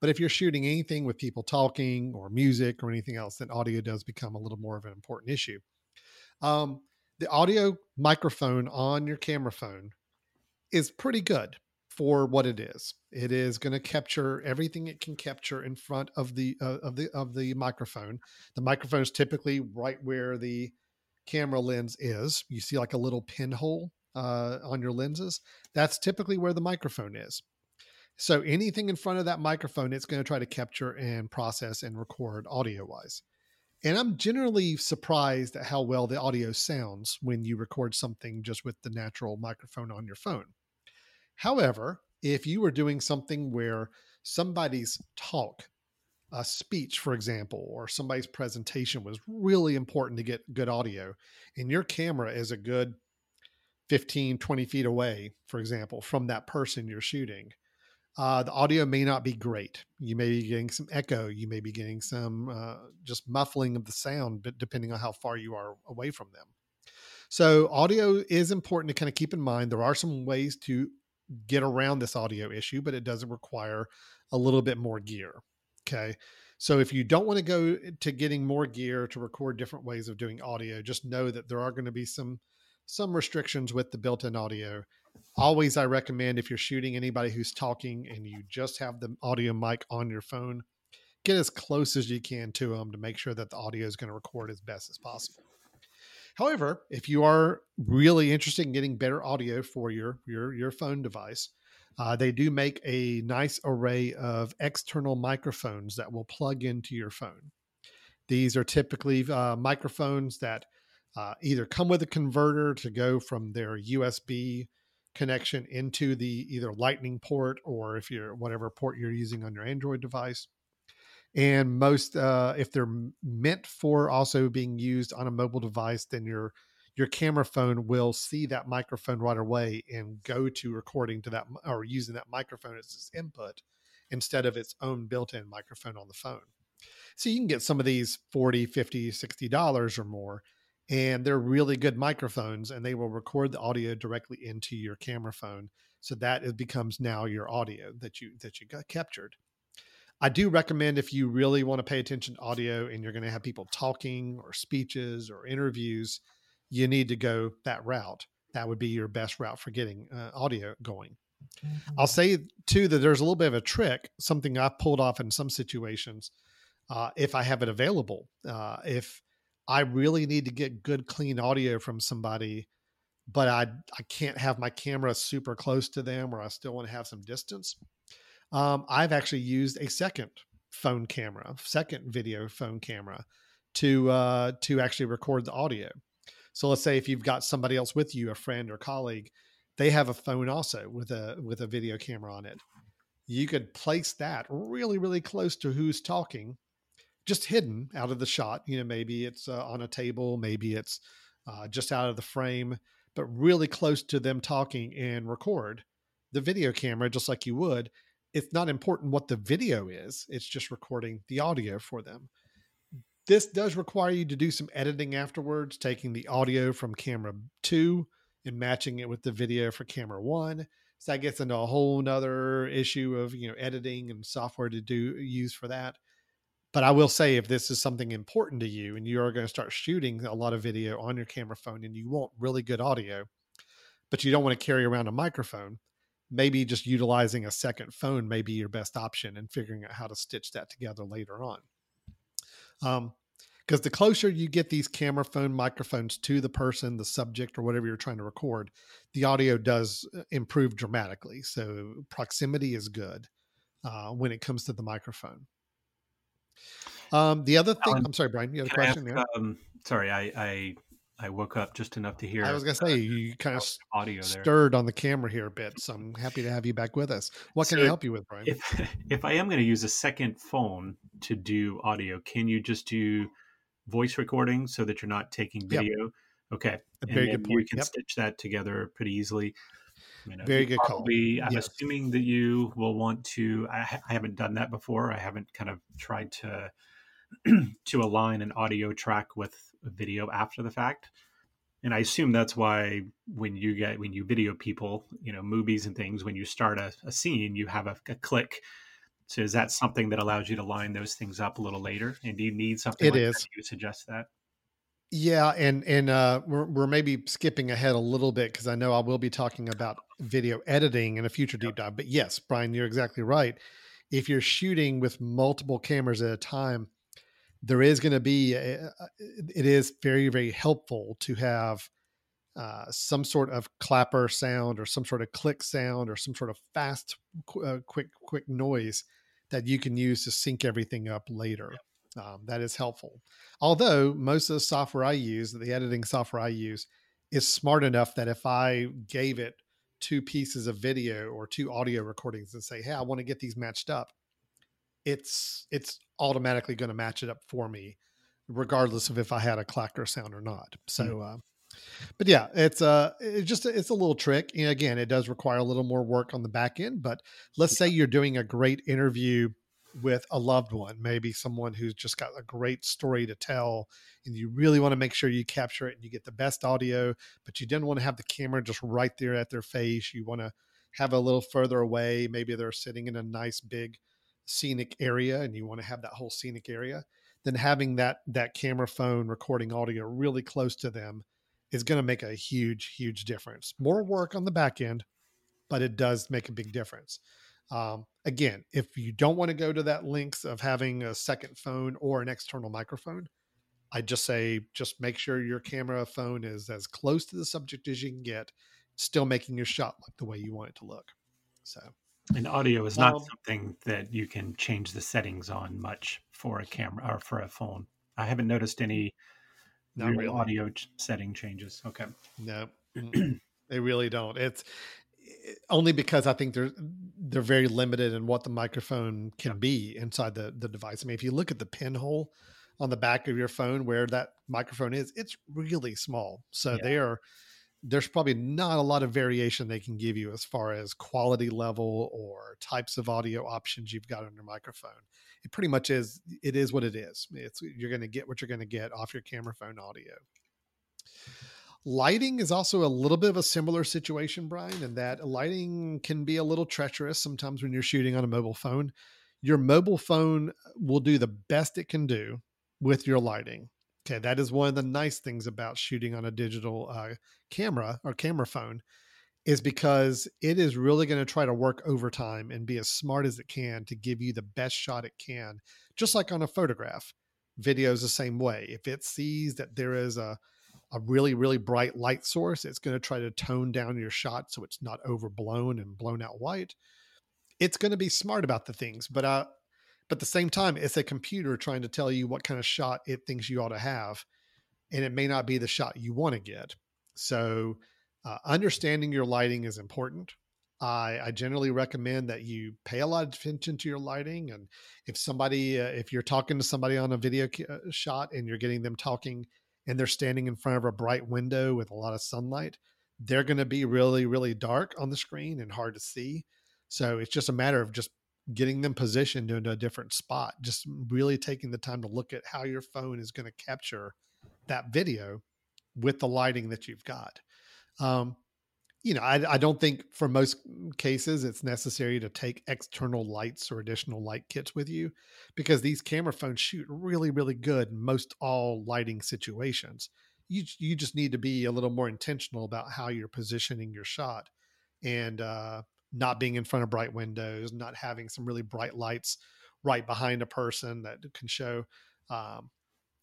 But if you're shooting anything with people talking or music or anything else, then audio does become a little more of an important issue. Um, the audio microphone on your camera phone is pretty good. For what it is. It is going to capture everything it can capture in front of the uh, of the of the microphone. The microphone is typically right where the camera lens is. You see like a little pinhole uh, on your lenses. That's typically where the microphone is. So anything in front of that microphone, it's going to try to capture and process and record audio wise. And I'm generally surprised at how well the audio sounds when you record something just with the natural microphone on your phone. However, if you were doing something where somebody's talk, a speech, for example, or somebody's presentation was really important to get good audio, and your camera is a good 15, 20 feet away, for example, from that person you're shooting, uh, the audio may not be great. You may be getting some echo. You may be getting some uh, just muffling of the sound, but depending on how far you are away from them. So, audio is important to kind of keep in mind. There are some ways to get around this audio issue, but it does require a little bit more gear. Okay. So, if you don't want to go to getting more gear to record different ways of doing audio, just know that there are going to be some some restrictions with the built-in audio always I recommend if you're shooting anybody who's talking and you just have the audio mic on your phone, get as close as you can to them to make sure that the audio is going to record as best as possible. However, if you are really interested in getting better audio for your your your phone device, uh, they do make a nice array of external microphones that will plug into your phone. These are typically uh, microphones that uh, either come with a converter to go from their USB connection into the either lightning port or if you're whatever port you're using on your android device and most uh, if they're meant for also being used on a mobile device then your your camera phone will see that microphone right away and go to recording to that or using that microphone as its input instead of its own built-in microphone on the phone. So you can get some of these 40 50 60 dollars or more and they're really good microphones and they will record the audio directly into your camera phone. So that it becomes now your audio that you that you got captured i do recommend if you really want to pay attention to audio and you're going to have people talking or speeches or interviews you need to go that route that would be your best route for getting uh, audio going i'll say too that there's a little bit of a trick something i pulled off in some situations uh, if i have it available uh, if I really need to get good clean audio from somebody, but I I can't have my camera super close to them or I still want to have some distance. Um, I've actually used a second phone camera, second video phone camera to uh, to actually record the audio. So let's say if you've got somebody else with you, a friend or colleague, they have a phone also with a with a video camera on it. You could place that really really close to who's talking just hidden out of the shot. You know, maybe it's uh, on a table, maybe it's uh, just out of the frame, but really close to them talking and record the video camera just like you would. It's not important what the video is, it's just recording the audio for them. This does require you to do some editing afterwards, taking the audio from camera two and matching it with the video for camera one. So that gets into a whole nother issue of you know editing and software to do use for that but I will say, if this is something important to you and you are going to start shooting a lot of video on your camera phone and you want really good audio, but you don't want to carry around a microphone, maybe just utilizing a second phone may be your best option and figuring out how to stitch that together later on. Um, because the closer you get these camera phone microphones to the person, the subject, or whatever you're trying to record, the audio does uh, improve dramatically. So proximity is good uh, when it comes to the microphone. Um, the other thing, Alan, I'm sorry, Brian, you had a question there. Um, sorry, I, I I woke up just enough to hear. I was gonna say you kind of audio stirred on the camera here a bit, so I'm happy to have you back with us. What can so I help you with, Brian? If if I am going to use a second phone to do audio, can you just do voice recording so that you're not taking video? Yep. Okay, a very good point. You can yep. stitch that together pretty easily. Uh, you know, Very good probably, call. I'm yes. assuming that you will want to. I, I, haven't done that before. I haven't kind of tried to to align an audio track with video after the fact. And I assume that's why when you get when you video people, you know, movies and things, when you start a, a scene, you have a, a click. So is that something that allows you to line those things up a little later? And do you need something? It like is. You suggest that? Yeah, and and uh, we're we're maybe skipping ahead a little bit because I know I will be talking about video editing in a future deep dive. But yes, Brian, you're exactly right. If you're shooting with multiple cameras at a time, there is going to be a, it is very very helpful to have uh, some sort of clapper sound or some sort of click sound or some sort of fast uh, quick quick noise that you can use to sync everything up later. Um, that is helpful. Although most of the software I use, the editing software I use, is smart enough that if I gave it two pieces of video or two audio recordings and say, "Hey, I want to get these matched up," it's it's automatically going to match it up for me, regardless of if I had a clacker sound or not. So, mm. uh, but yeah, it's uh, it's just it's a little trick. And again, it does require a little more work on the back end. But let's say you're doing a great interview with a loved one, maybe someone who's just got a great story to tell, and you really want to make sure you capture it and you get the best audio, but you didn't want to have the camera just right there at their face. You want to have a little further away. Maybe they're sitting in a nice big scenic area and you want to have that whole scenic area. Then having that that camera phone recording audio really close to them is going to make a huge, huge difference. More work on the back end, but it does make a big difference. Um, again, if you don't want to go to that length of having a second phone or an external microphone, I just say just make sure your camera phone is as close to the subject as you can get, still making your shot look the way you want it to look. So, and audio is not um, something that you can change the settings on much for a camera or for a phone. I haven't noticed any not really. audio setting changes. Okay. No, they really don't. It's only because I think they're they're very limited in what the microphone can be inside the the device. I mean, if you look at the pinhole on the back of your phone where that microphone is, it's really small. So yeah. they are there's probably not a lot of variation they can give you as far as quality level or types of audio options you've got on your microphone. It pretty much is it is what it is. It's you're going to get what you're going to get off your camera phone audio. Lighting is also a little bit of a similar situation, Brian, in that lighting can be a little treacherous sometimes when you're shooting on a mobile phone. Your mobile phone will do the best it can do with your lighting. Okay, that is one of the nice things about shooting on a digital uh, camera or camera phone is because it is really going to try to work overtime and be as smart as it can to give you the best shot it can, just like on a photograph. Video is the same way. If it sees that there is a a really really bright light source it's going to try to tone down your shot so it's not overblown and blown out white it's going to be smart about the things but uh but at the same time it's a computer trying to tell you what kind of shot it thinks you ought to have and it may not be the shot you want to get so uh, understanding your lighting is important I, I, generally recommend that you pay a lot of attention to your lighting and if somebody uh, if you're talking to somebody on a video uh, shot and you're getting them talking and they're standing in front of a bright window with a lot of sunlight, they're going to be really, really dark on the screen and hard to see. So it's just a matter of just getting them positioned into a different spot, just really taking the time to look at how your phone is going to capture that video with the lighting that you've got. Um, you know, I, I don't think for most cases it's necessary to take external lights or additional light kits with you because these camera phones shoot really, really good in most all lighting situations. You, you just need to be a little more intentional about how you're positioning your shot and uh, not being in front of bright windows, not having some really bright lights right behind a person that can show. Um,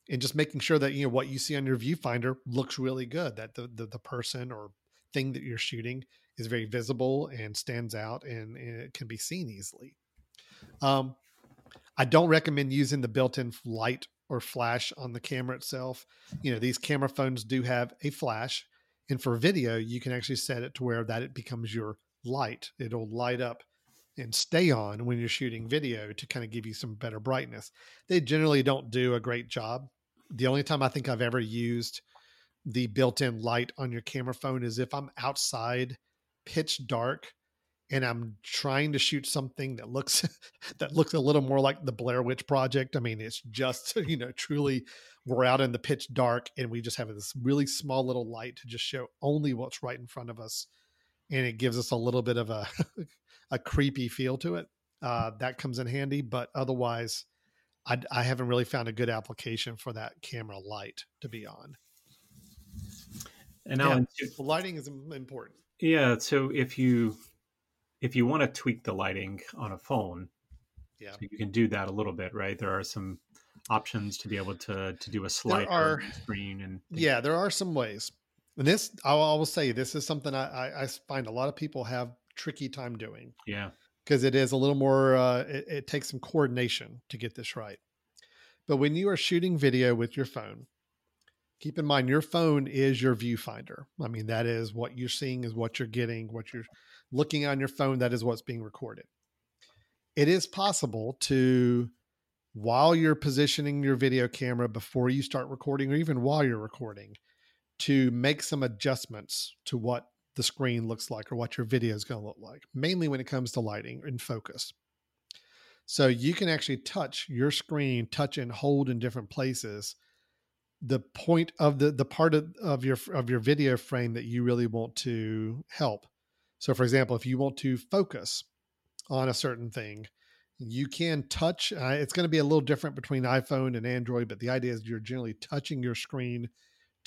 and just making sure that you know what you see on your viewfinder looks really good that the, the, the person or thing that you're shooting is very visible and stands out and, and it can be seen easily. Um, I don't recommend using the built-in light or flash on the camera itself. You know, these camera phones do have a flash, and for video, you can actually set it to where that it becomes your light. It'll light up and stay on when you're shooting video to kind of give you some better brightness. They generally don't do a great job. The only time I think I've ever used the built-in light on your camera phone is if I'm outside pitch dark and I'm trying to shoot something that looks that looks a little more like the Blair Witch Project. I mean, it's just you know truly we're out in the pitch dark and we just have this really small little light to just show only what's right in front of us, and it gives us a little bit of a a creepy feel to it. Uh, that comes in handy, but otherwise, I, I haven't really found a good application for that camera light to be on. And now yeah, lighting is important. Yeah. So if you if you want to tweak the lighting on a phone, yeah, so you can do that a little bit, right? There are some options to be able to to do a slider are, screen and yeah, there are some ways. And this, I will say, this is something I, I, I find a lot of people have tricky time doing. Yeah, because it is a little more. Uh, it, it takes some coordination to get this right. But when you are shooting video with your phone, keep in mind your phone is your viewfinder. I mean, that is what you're seeing is what you're getting, what you're looking on your phone, that is what's being recorded. It is possible to, while you're positioning your video camera before you start recording, or even while you're recording, to make some adjustments to what the screen looks like or what your video is going to look like, mainly when it comes to lighting and focus. So you can actually touch your screen, touch and hold in different places the point of the the part of, of your of your video frame that you really want to help. So for example, if you want to focus on a certain thing, you can touch uh, it's going to be a little different between iphone and android but the idea is you're generally touching your screen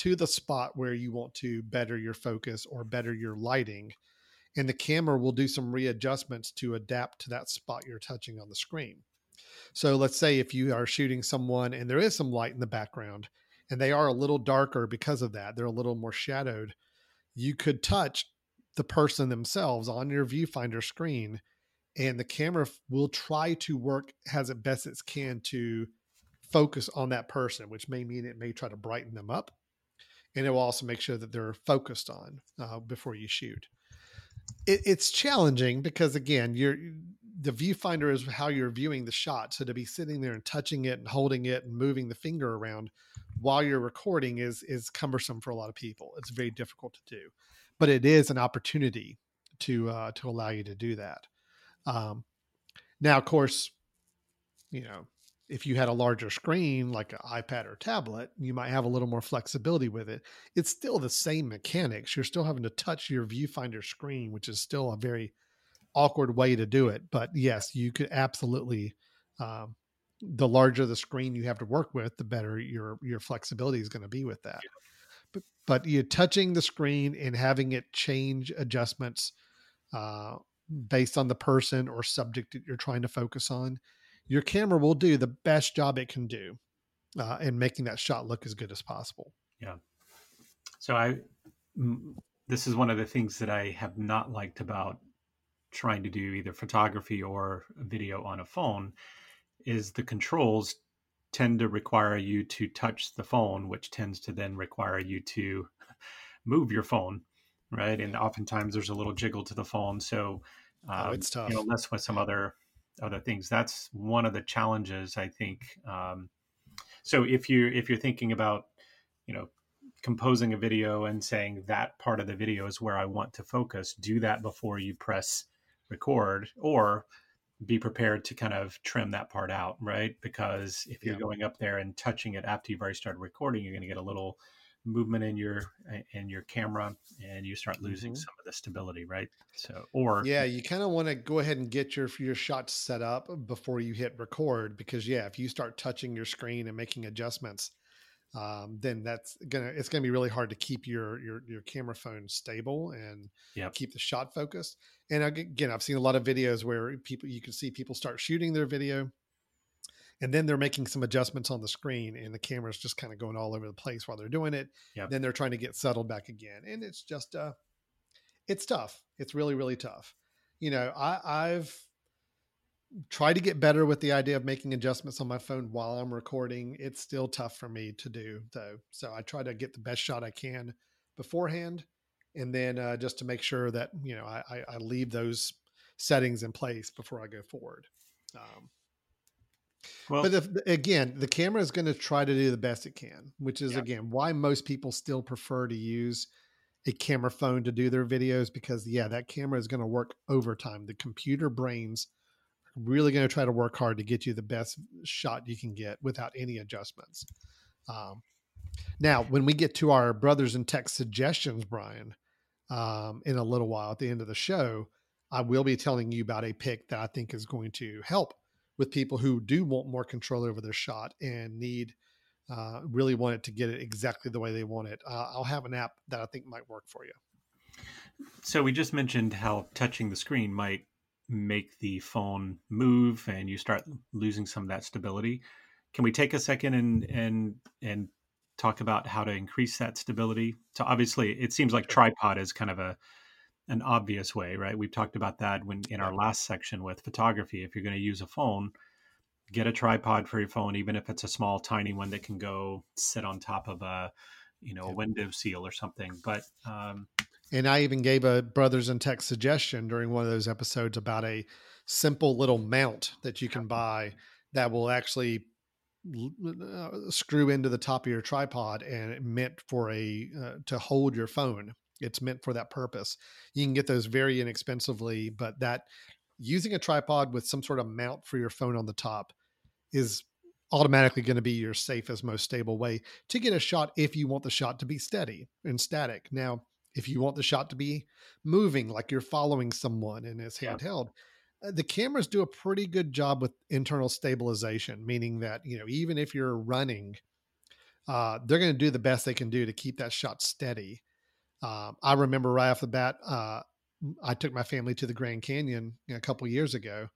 to the spot where you want to better your focus or better your lighting and the camera will do some readjustments to adapt to that spot you're touching on the screen. So let's say if you are shooting someone and there is some light in the background and they are a little darker because of that they're a little more shadowed you could touch the person themselves on your viewfinder screen and the camera will try to work as it best it can to focus on that person, which may mean it may try to brighten them up, and it will also make sure that they're focused on uh, before you shoot. It, it's challenging because again, you're the viewfinder is how you're viewing the shot. So to be sitting there and touching it and holding it and moving the finger around while you're recording is is cumbersome for a lot of people. It's very difficult to do, but it is an opportunity to uh, to allow you to do that. Um, now, of course, you know, if you had a larger screen like an iPad or tablet, you might have a little more flexibility with it. It's still the same mechanics. You're still having to touch your viewfinder screen, which is still a very awkward way to do it. But yes, you could absolutely. Um, the larger the screen you have to work with, the better your your flexibility is going to be with that. But but you're touching the screen and having it change adjustments uh, based on the person or subject that you're trying to focus on, your camera will do the best job it can do uh, in making that shot look as good as possible. Yeah. So I, this is one of the things that I have not liked about trying to do either photography or video on a phone is the controls tend to require you to touch the phone, which tends to then require you to move your phone, right? And oftentimes there's a little jiggle to the phone. So um, oh, it's tough. You know, less with some other other things. That's one of the challenges I think. Um, so if you if you're thinking about, you know, composing a video and saying that part of the video is where I want to focus, do that before you press record, or be prepared to kind of trim that part out, right? Because if you're yeah. going up there and touching it after you've already started recording, you're going to get a little movement in your in your camera and you start losing mm-hmm. some of the stability right so or yeah you kind of want to go ahead and get your your shots set up before you hit record because yeah if you start touching your screen and making adjustments um, then that's gonna it's gonna be really hard to keep your your your camera phone stable and yep. keep the shot focused and again i've seen a lot of videos where people you can see people start shooting their video and then they're making some adjustments on the screen and the camera's just kind of going all over the place while they're doing it yep. then they're trying to get settled back again and it's just uh it's tough. It's really really tough. You know i i've tried to get better with the idea of making adjustments on my phone while i'm recording. It's still tough for me to do though. So i try to get the best shot i can beforehand and then uh, just to make sure that you know I, I, I leave those settings in place before i go forward. Um, well, but if, again, the camera is going to try to do the best it can, which is yeah. again why most people still prefer to use a camera phone to do their videos because yeah, that camera is going to work overtime. The computer brains are really going to try to work hard to get you the best shot you can get without any adjustments. Um, now, when we get to our brothers in tech suggestions, Brian, um, in a little while at the end of the show, I will be telling you about a pick that I think is going to help with people who do want more control over their shot and need uh, really want it to get it exactly the way they want it. Uh, I'll have an app that I think might work for you. So we just mentioned how touching the screen might make the phone move and you start losing some of that stability. Can we take a second and and and talk about how to increase that stability? So obviously it seems like tripod is kind of a an obvious way, right? We've talked about that when in our last section with photography. If you're going to use a phone, get a tripod for your phone, even if it's a small, tiny one that can go sit on top of a, you know, a window seal or something. But um, and I even gave a brothers in tech suggestion during one of those episodes about a simple little mount that you can buy that will actually uh, screw into the top of your tripod and meant for a uh, to hold your phone it's meant for that purpose. You can get those very inexpensively, but that using a tripod with some sort of mount for your phone on the top is automatically going to be your safest, most stable way to get a shot if you want the shot to be steady and static. Now, if you want the shot to be moving, like you're following someone and it's handheld, uh, the cameras do a pretty good job with internal stabilization, meaning that, you know, even if you're running, uh, they're going to do the best they can do to keep that shot steady. Um, I remember right off the bat, uh, I took my family to the Grand Canyon a couple years ago,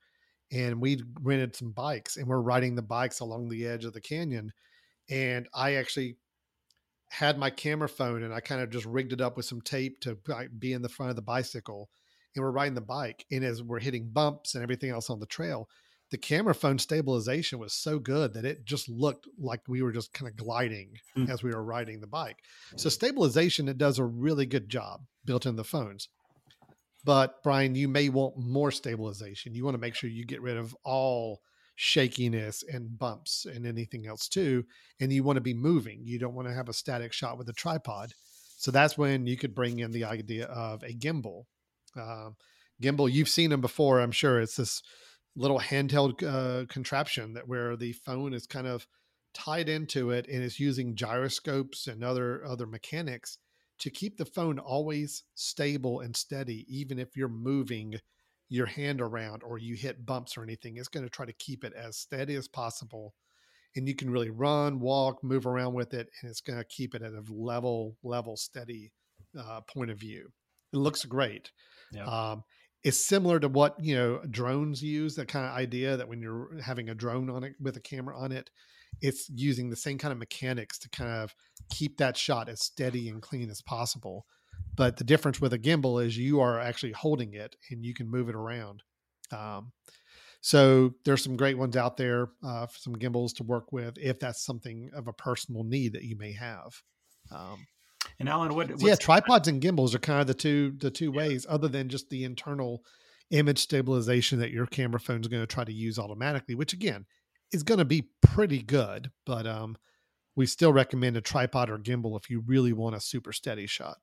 and we rented some bikes, and we're riding the bikes along the edge of the canyon. And I actually had my camera phone, and I kind of just rigged it up with some tape to be in the front of the bicycle, and we're riding the bike. And as we're hitting bumps and everything else on the trail, the camera phone stabilization was so good that it just looked like we were just kind of gliding mm. as we were riding the bike. So stabilization, it does a really good job built in the phones. But Brian, you may want more stabilization. You want to make sure you get rid of all shakiness and bumps and anything else too. And you want to be moving. You don't want to have a static shot with a tripod. So that's when you could bring in the idea of a gimbal. Uh, gimbal, you've seen them before, I'm sure. It's this little handheld uh, contraption that where the phone is kind of tied into it and is using gyroscopes and other other mechanics to keep the phone always stable and steady even if you're moving your hand around or you hit bumps or anything it's going to try to keep it as steady as possible. And you can really run walk move around with it and it's going to keep it at a level level steady uh, point of view. It looks great. Yeah. um, is similar to what you know drones use that kind of idea that when you're having a drone on it with a camera on it it's using the same kind of mechanics to kind of keep that shot as steady and clean as possible. But the difference with a gimbal is you are actually holding it and you can move it around. Um, so there's some great ones out there uh, for some gimbals to work with if that's something of a personal need that you may have. Um, and Alan, what? yeah, tripods and gimbals are kind of the two the two yeah. ways, other than just the internal image stabilization that your camera phone is going to try to use automatically, which again is going to be pretty good. But um, we still recommend a tripod or gimbal if you really want a super steady shot.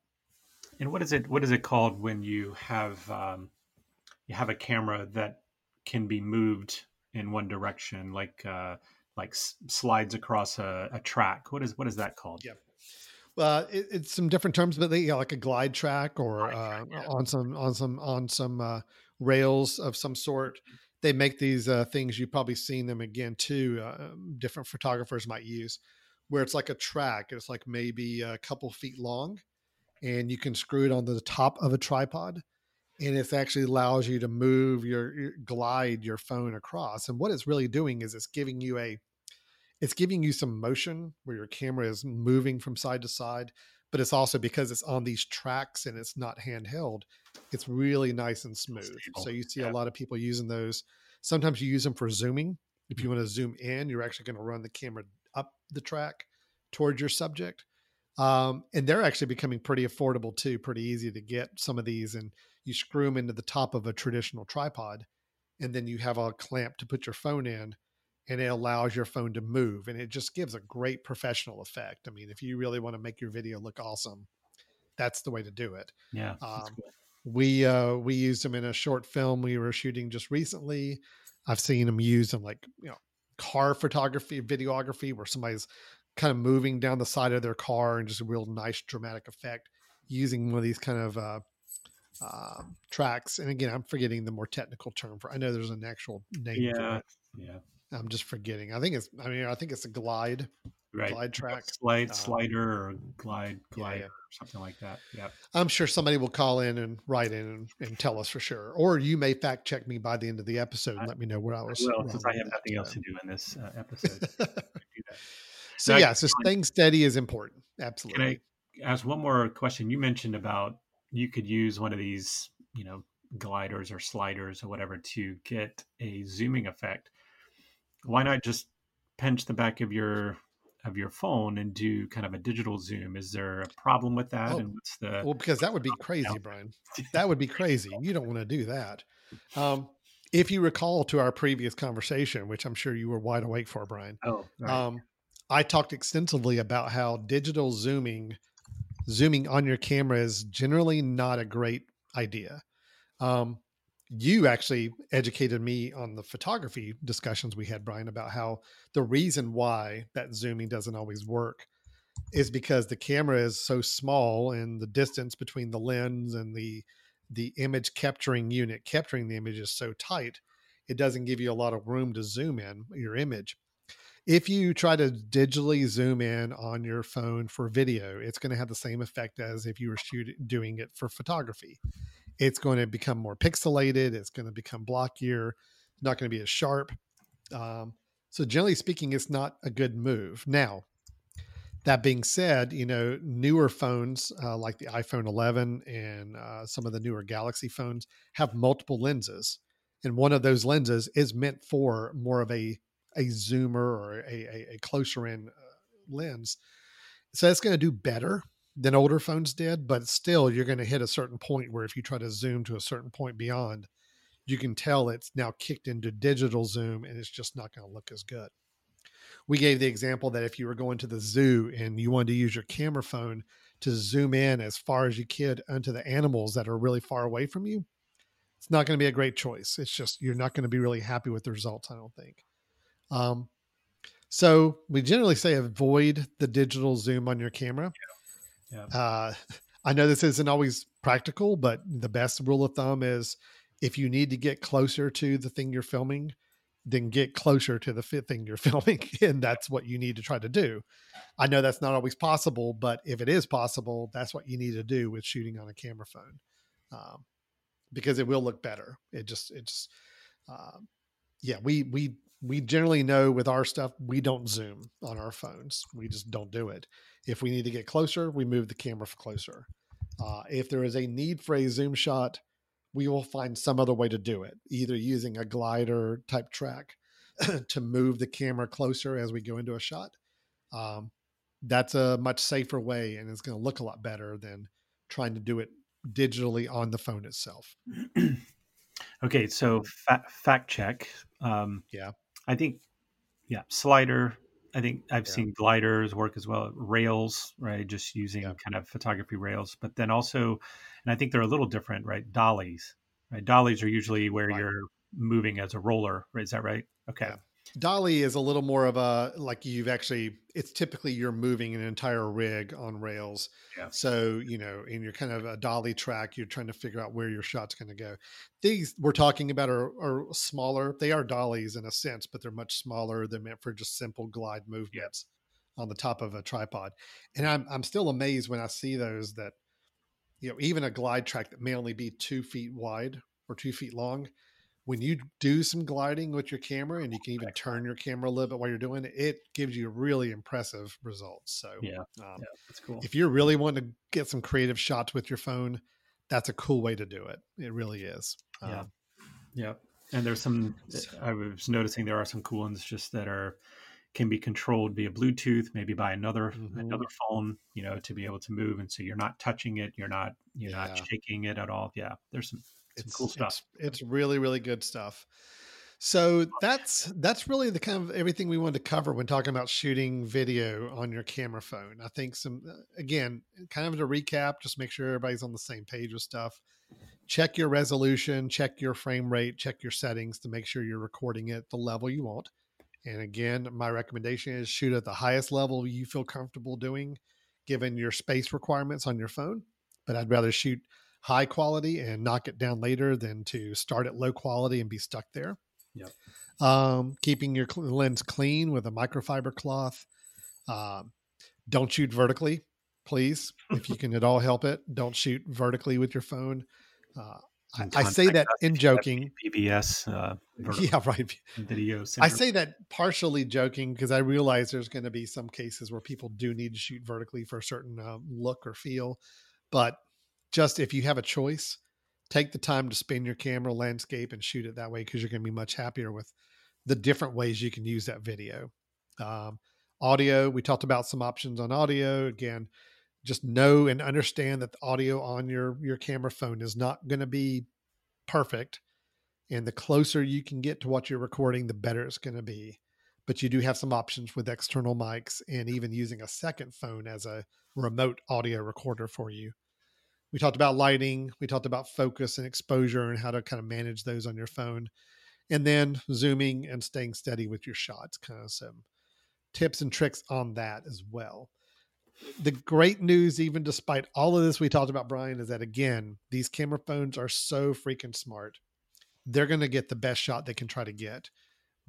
And what is it? What is it called when you have um, you have a camera that can be moved in one direction, like uh, like s- slides across a, a track? What is what is that called? Yeah. Uh, it, it's some different terms, but they, you know, like a glide track or glide uh, track, yeah. on some on some on some uh, rails of some sort. They make these uh, things. You've probably seen them again too. Uh, um, different photographers might use, where it's like a track. It's like maybe a couple feet long, and you can screw it on the top of a tripod, and it actually allows you to move your, your glide your phone across. And what it's really doing is it's giving you a it's giving you some motion where your camera is moving from side to side but it's also because it's on these tracks and it's not handheld it's really nice and smooth Stable. so you see yeah. a lot of people using those sometimes you use them for zooming if you mm-hmm. want to zoom in you're actually going to run the camera up the track towards your subject um, and they're actually becoming pretty affordable too pretty easy to get some of these and you screw them into the top of a traditional tripod and then you have a clamp to put your phone in and it allows your phone to move and it just gives a great professional effect. I mean, if you really want to make your video look awesome, that's the way to do it. Yeah. Um, we uh we used them in a short film we were shooting just recently. I've seen them used in like, you know, car photography, videography where somebody's kind of moving down the side of their car and just a real nice dramatic effect using one of these kind of uh, uh, tracks. And again, I'm forgetting the more technical term for. I know there's an actual name. Yeah, Yeah. I'm just forgetting. I think it's. I mean, I think it's a glide. Right. Glide track. Slide, Um, slider, or glide, glider, yeah. or something like that. Yeah. I'm sure somebody will call in and write in and, and tell us for sure. Or you may fact check me by the end of the episode and I- let me know where I was. Well, since I have nothing else to do in this uh, episode. So Now, yeah, so staying steady is important. Absolutely. Can I ask one more question? You mentioned about you could use one of these, you know, gliders or sliders or whatever to get a zooming effect. Why not just pinch the back of your of your phone and do kind of a digital zoom? Is there a problem with that? Oh, and what's the Well, because that would be crazy, Brian. That would be crazy. You don't want to do that. Um, if you recall to our previous conversation, which I'm sure you were wide awake for, Brian, oh right. um, I talked extensively about how digital zooming, zooming on your camera is generally not a great idea. Um, you actually educated me on the photography discussions we had, Brian, about how the reason why that zooming doesn't always work is because the camera is so small and the distance between the lens and the the image capturing unit capturing the image is so tight it doesn't give you a lot of room to zoom in your image. If you try to digitally zoom in on your phone for video it's going to have the same effect as if you were shooting doing it for photography it's going to become more pixelated it's going to become blockier not going to be as sharp um, so generally speaking it's not a good move now that being said, you know, newer phones uh, like the iPhone 11 and uh, some of the newer Galaxy phones have multiple lenses, and one of those lenses is meant for more of a a zoomer or a, a, a closer in uh, lens. So it's going to do better than older phones did, but still, you're going to hit a certain point where if you try to zoom to a certain point beyond, you can tell it's now kicked into digital zoom, and it's just not going to look as good we gave the example that if you were going to the zoo and you wanted to use your camera phone to zoom in as far as you could onto the animals that are really far away from you, it's not going to be a great choice. It's just you're not going to be really happy with the results, I don't think. Um, so we generally say avoid the digital zoom on your camera. Yeah. Uh, I know this isn't always practical, but the best rule of thumb is if you need to get closer to the thing you're filming, then get closer to the thing you're filming. And that's what you need to try to do. I know that's not always possible, but if it is possible, that's what you need to do with shooting on a camera phone. Um, because it will look better. It just, it's, um, yeah, we, we, we generally know with our stuff, we don't zoom on our phones. We just don't do it. If we need to get closer, we move the camera closer. Uh, if there is a need for a zoom shot, we will find some other way to do it, either using a glider type track to move the camera closer as we go into a shot. Um, that's a much safer way and it's going to look a lot better than trying to do it digitally on the phone itself. okay, so fa- fact check. Um, Yeah. I think, yeah, slider. I think I've Yeah. seen gliders work as well. Rails, right? Just using Yeah. kind of photography rails, but then also, and I think they're a little different, right? Dollies, right? Dollies are usually where Right. you're moving as a roller, right? Is that right? Okay. Yeah. Dolly is a little more of a like you've actually it's typically you're moving an entire rig on rails. Yeah. So, you know, in your kind of a dolly track, you're trying to figure out where your shot's going to go. These we're talking about are, are smaller. They are dollies in a sense, but they're much smaller. They're meant for just simple glide movements on the top of a tripod. And I'm I'm still amazed when I see those that, you know, even a glide track that may only be two feet wide or two feet long when you do some gliding with your camera and you can even turn your camera a little bit while you're doing it, it gives you really impressive results. So, Yeah. um, Yeah. That's cool. if you're really wanting to get some creative shots with your phone, that's a cool way to do it. It really is. Yeah. Um, Yeah. And there's some, I was noticing there are some cool ones just that are, can be controlled via Bluetooth, maybe by another Mhm. another phone, you know, to be able to move, and so you're not touching it, you're not you're Yeah. not shaking it at all. Yeah, there's some it's cool stuff. It's, it's really, really good stuff. So that's that's really the kind of everything we wanted to cover when talking about shooting video on your camera phone. I think some uh, again, kind of to recap, just make sure everybody's on the same page with stuff. Check your resolution, check your frame rate, check your settings to make sure you're recording at the level you want. And again, my recommendation is shoot at the highest level you feel comfortable doing, given your space requirements on your phone. But I'd rather shoot high quality and knock it down later than to start at low quality and be stuck there. Yep. Um, keeping your lens clean with a microfiber cloth. Um, don't shoot vertically, please. if you can at all help it, don't shoot vertically with your phone. Uh, I, I, say that in joking. VBS, uh, yeah, right. Video. I say that partially joking because I realize there's going to be some cases where people do need to shoot vertically for a certain uh, look or feel, but just if you have a choice, take the time to spin your camera landscape and shoot it that way because you're going to be much happier with the different ways you can use that video. Um, audio, we talked about some options on audio. Again, just know and understand that the audio on your your camera phone is not going to be perfect and the closer you can get to what you're recording the better it's going to be but you do have some options with external mics and even using a second phone as a remote audio recorder for you we talked about lighting we talked about focus and exposure and how to kind of manage those on your phone and then zooming and staying steady with your shots kind of some tips and tricks on that as well the great news, even despite all of this we talked about, Brian, is that again, these camera phones are so freaking smart. They're going to get the best shot they can try to get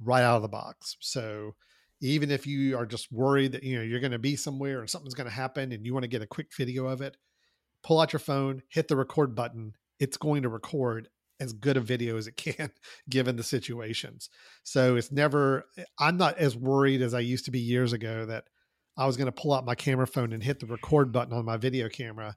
right out of the box. So even if you are just worried that you know you're going to be somewhere and something's going to happen and you want to get a quick video of it, pull out your phone, hit the record button. It's going to record as good a video as it can given the situations. So it's never I'm not as worried as I used to be years ago that I was going to pull out my camera phone and hit the record button on my video camera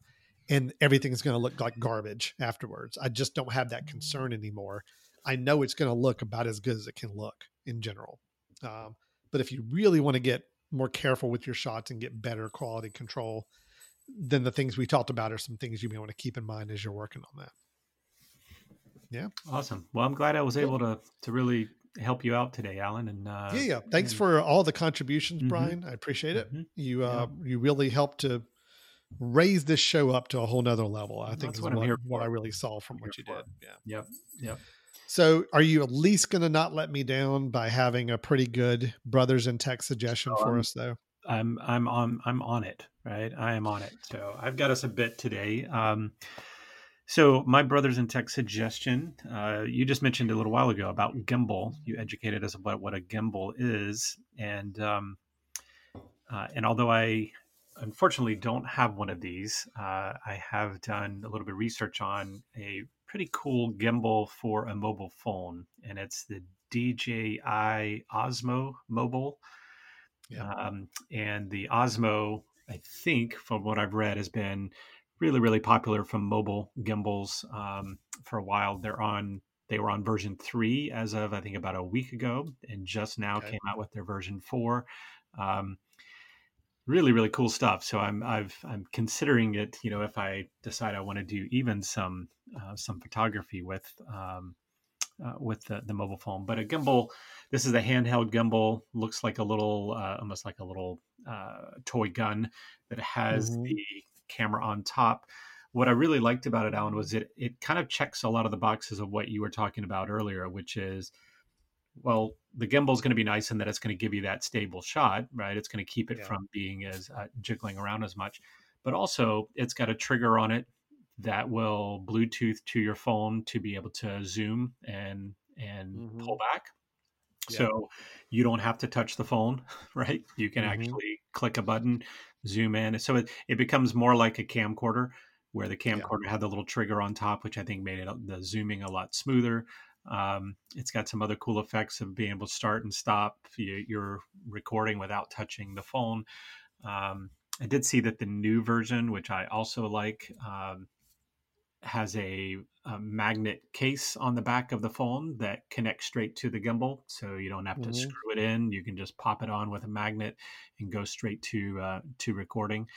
and everything's going to look like garbage afterwards. I just don't have that concern anymore. I know it's going to look about as good as it can look in general. Um, but if you really want to get more careful with your shots and get better quality control, then the things we talked about are some things you may want to keep in mind as you're working on that. Yeah. Awesome. Well, I'm glad I was able to to really help you out today, Alan. And uh, yeah, yeah. Thanks and, for all the contributions, mm-hmm. Brian. I appreciate it. Mm-hmm. You uh, yeah. you really helped to raise this show up to a whole nother level. I think is what, what, what, I really saw from what you did. Yeah. Yep. Yep. So, are you at least going to not let me down by having a pretty good brothers in tech suggestion for um, us, though? I'm I'm on I'm on it. Right, I am on it. So I've got us a bit today. Um, so, my brothers in tech suggestion, uh, you just mentioned a little while ago about gimbal. You educated us about what a gimbal is, and um, uh, and although I unfortunately don't have one of these, uh, I have done a little bit of research on a pretty cool gimbal for a mobile phone, and it's the DJI Osmo Mobile. Yeah. Um, and the Osmo, I think, from what I've read, has been really really popular from mobile gimbals um, for a while. They're on they were on version three as of I think about a week ago, and just now okay. came out with their version four. Um, really really cool stuff. So I'm I've I'm considering it. You know, if I decide I want to do even some uh, some photography with. Um, uh, with the, the mobile phone, but a gimbal. This is a handheld gimbal. Looks like a little, uh, almost like a little uh, toy gun that has mm-hmm. the camera on top. What I really liked about it, Alan, was it it kind of checks a lot of the boxes of what you were talking about earlier, which is well, the gimbal is going to be nice in that it's going to give you that stable shot, right? It's going to keep it yeah. from being as uh, jiggling around as much, but also it's got a trigger on it that will Bluetooth to your phone to be able to zoom and and mm-hmm. pull back. Yeah. So you don't have to touch the phone, right? You can mm-hmm. actually click a button, zoom in. So it, it becomes more like a camcorder where the camcorder yeah. had the little trigger on top, which I think made it the zooming a lot smoother. Um, it's got some other cool effects of being able to start and stop your recording without touching the phone. Um, I did see that the new version, which I also like, um, has a, a, magnet case on the back of the phone that connects straight to the gimbal, so you don't have to mm-hmm. screw it in. You can just pop it on with a magnet and go straight to uh, to recording.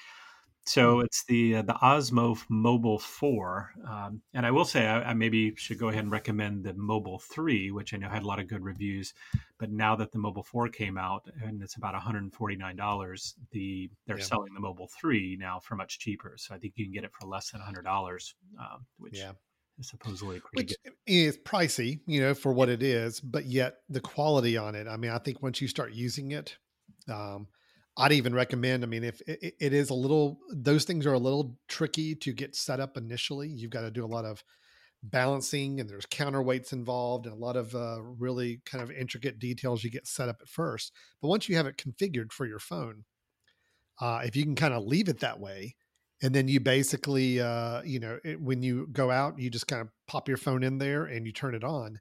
So mm-hmm. it's the uh, the Osmo Mobile Four, um, and I will say I, I, maybe should go ahead and recommend the Mobile Three, which I know had a lot of good reviews. But now that the Mobile Four came out and it's about one hundred and forty nine dollars, the they're yeah. selling the Mobile Three now for much cheaper. So I think you can get it for less than hundred dollars, um, which yeah. is supposedly pretty which good. is pricey, you know, for what it is, but yet the quality on it. I mean, I think once you start using it. Um, I'd even recommend. I mean, if it, it is a little, those things are a little tricky to get set up initially. You've got to do a lot of balancing and there's counterweights involved and a lot of uh, really kind of intricate details you get set up at first. But once you have it configured for your phone, uh, if you can kind of leave it that way, and then you basically, uh, you know, it, when you go out, you just kind of pop your phone in there and you turn it on.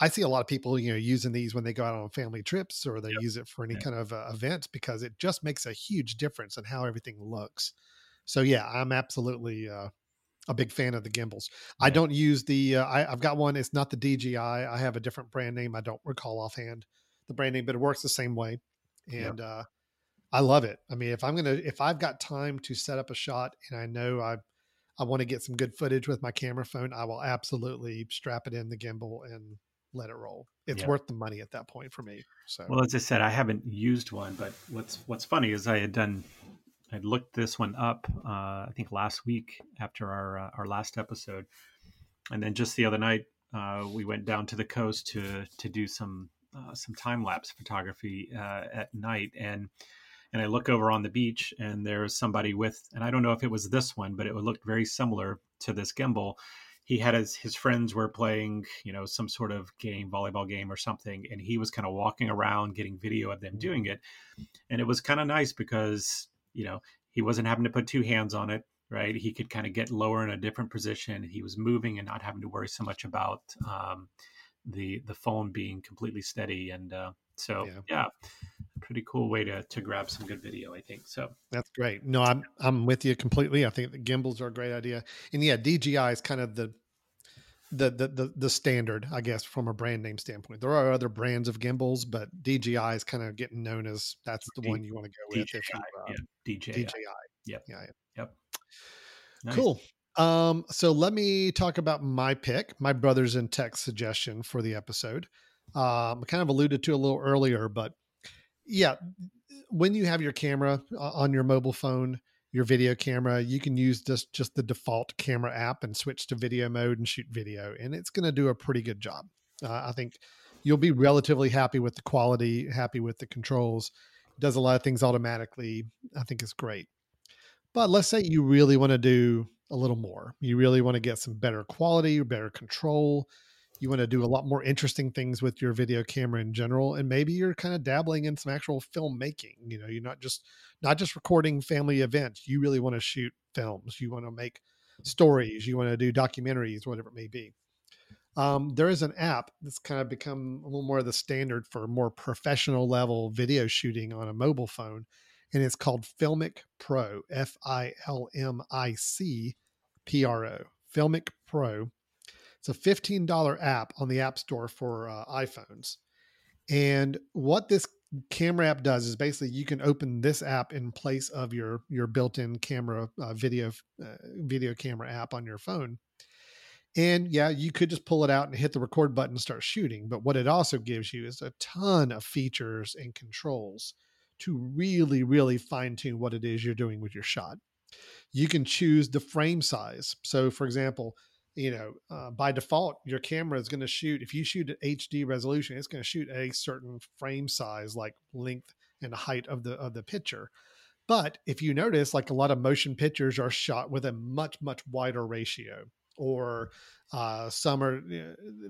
I see a lot of people, you know, using these when they go out on family trips or they yep. use it for any yep. kind of uh, event because it just makes a huge difference in how everything looks. So yeah, I'm absolutely uh, a big fan of the gimbals. Yeah. I don't use the. Uh, I, have got one. It's not the DJI. I have a different brand name. I don't recall offhand the brand name, but it works the same way, and yeah. uh, I love it. I mean, if I'm gonna, if I've got time to set up a shot, and I know I, I want to get some good footage with my camera phone, I will absolutely strap it in the gimbal and let it roll. It's yeah. worth the money at that point for me. So, well, as I said, I haven't used one, but what's what's funny is I had done I looked this one up, uh, I think last week after our uh, our last episode, and then just the other night uh, we went down to the coast to to do some uh, some time lapse photography uh, at night, and and I look over on the beach and there's somebody with, and I don't know if it was this one, but it looked very similar to this gimbal. He had his his friends were playing, you know, some sort of game, volleyball game or something, and he was kind of walking around getting video of them doing it, and it was kind of nice because you know, he wasn't having to put two hands on it, right? He could kind of get lower in a different position. He was moving and not having to worry so much about um, the the phone being completely steady. And uh, so, yeah. yeah, pretty cool way to to grab some good video, I think. So that's great. No, I'm I'm with you completely. I think the gimbals are a great idea. And yeah, DJI is kind of the the, the the the standard, I guess, from a brand name standpoint. There are other brands of gimbals, but DJI is kind of getting known as that's the D- one you want to go with. DJI, if you, uh, yeah, DJI. DJI. Yep. Yeah. Yep. Nice. Cool. Um, so let me talk about my pick, my brothers in tech suggestion for the episode. Um, I kind of alluded to a little earlier, but yeah, when you have your camera uh, on your mobile phone, your video camera, you can use just just the default camera app and switch to video mode and shoot video, and it's going to do a pretty good job. Uh, I think you'll be relatively happy with the quality, happy with the controls. It does a lot of things automatically. I think it's great. But let's say you really want to do a little more. You really want to get some better quality, or better control you want to do a lot more interesting things with your video camera in general and maybe you're kind of dabbling in some actual filmmaking you know you're not just not just recording family events you really want to shoot films you want to make stories you want to do documentaries whatever it may be. Um, there is an app that's kind of become a little more of the standard for more professional level video shooting on a mobile phone and it's called filmic pro f-i-l-m-i-c p-r-o filmic pro it's a $15 app on the App Store for uh, iPhones. And what this camera app does is basically you can open this app in place of your your built-in camera uh, video uh, video camera app on your phone. And yeah, you could just pull it out and hit the record button and start shooting. But what it also gives you is a ton of features and controls to really, really fine tune what it is you're doing with your shot. You can choose the frame size. So, for example, you know, uh, by default, your camera is going to shoot. If you shoot at HD resolution, it's going to shoot a certain frame size, like length and height of the of the picture. But if you notice, like a lot of motion pictures are shot with a much much wider ratio, or uh, some are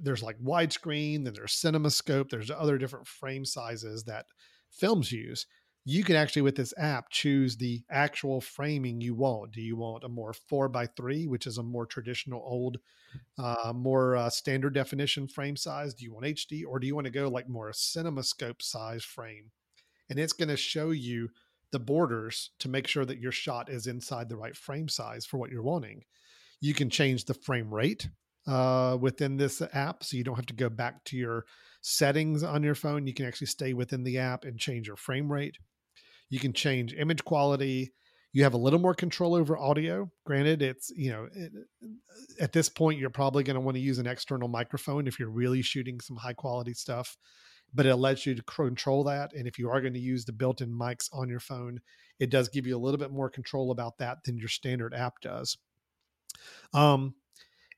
there's like widescreen, then there's CinemaScope, there's other different frame sizes that films use you can actually with this app choose the actual framing you want. Do you want a more four by three, which is a more traditional old, uh, more uh, standard definition frame size? Do you want HD or do you want to go like more a CinemaScope size frame? And it's going to show you the borders to make sure that your shot is inside the right frame size for what you're wanting. You can change the frame rate uh, within this app, so you don't have to go back to your settings on your phone. You can actually stay within the app and change your frame rate. You can change image quality. You have a little more control over audio. Granted, it's, you know, it, at this point, you're probably going to want to use an external microphone if you're really shooting some high quality stuff, but it lets you to control that. And if you are going to use the built in mics on your phone, it does give you a little bit more control about that than your standard app does. Um,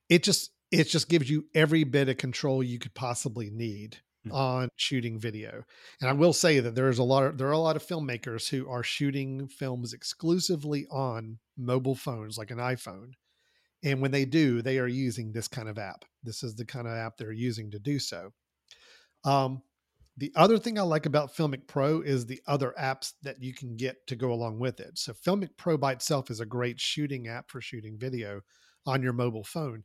it just, it just gives you every bit of control you could possibly need. On shooting video. And I will say that there's a lot of there are a lot of filmmakers who are shooting films exclusively on mobile phones like an iPhone. And when they do, they are using this kind of app. This is the kind of app they're using to do so. Um, the other thing I like about Filmic Pro is the other apps that you can get to go along with it. So, Filmic Pro by itself is a great shooting app for shooting video on your mobile phone,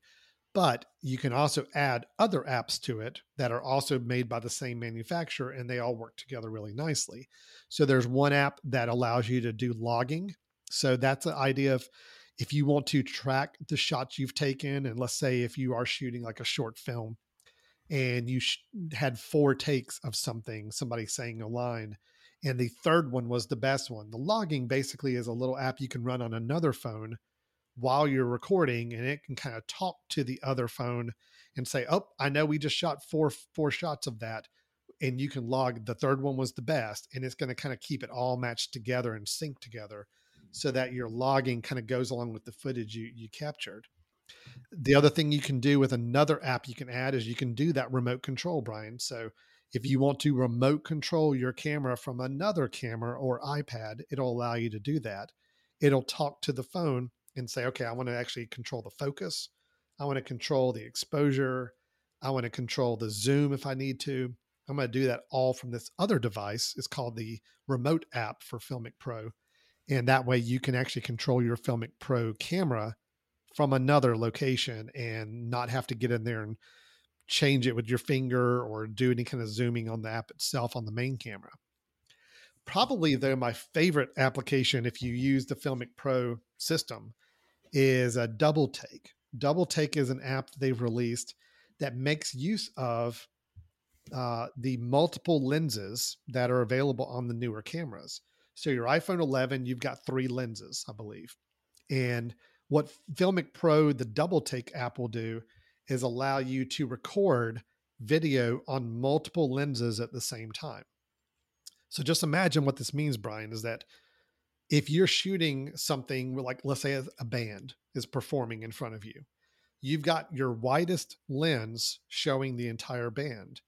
but you can also add other apps to it that are also made by the same manufacturer and they all work together really nicely. So, there's one app that allows you to do logging. So, that's the idea of if you want to track the shots you've taken, and let's say if you are shooting like a short film and you sh- had four takes of something, somebody saying a line, and the third one was the best one. The logging basically is a little app you can run on another phone while you're recording, and it can kind of talk to the other phone and say, "Oh, I know we just shot four four shots of that." And you can log the third one was the best, and it's going to kind of keep it all matched together and sync together so that your logging kind of goes along with the footage you, you captured. The other thing you can do with another app you can add is you can do that remote control, Brian. So if you want to remote control your camera from another camera or iPad, it'll allow you to do that. It'll talk to the phone and say, okay, I want to actually control the focus. I want to control the exposure. I want to control the zoom if I need to. I'm going to do that all from this other device. It's called the remote app for Filmic Pro. And that way you can actually control your Filmic Pro camera from another location and not have to get in there and change it with your finger or do any kind of zooming on the app itself on the main camera. Probably, though, my favorite application, if you use the Filmic Pro system, is a Double Take. Double Take is an app they've released that makes use of uh, the multiple lenses that are available on the newer cameras. So, your iPhone 11, you've got three lenses, I believe. And what Filmic Pro, the double take app will do is allow you to record video on multiple lenses at the same time. So just imagine what this means, Brian, is that if you're shooting something like, let's say, a band is performing in front of you, you've got your widest lens showing the entire band,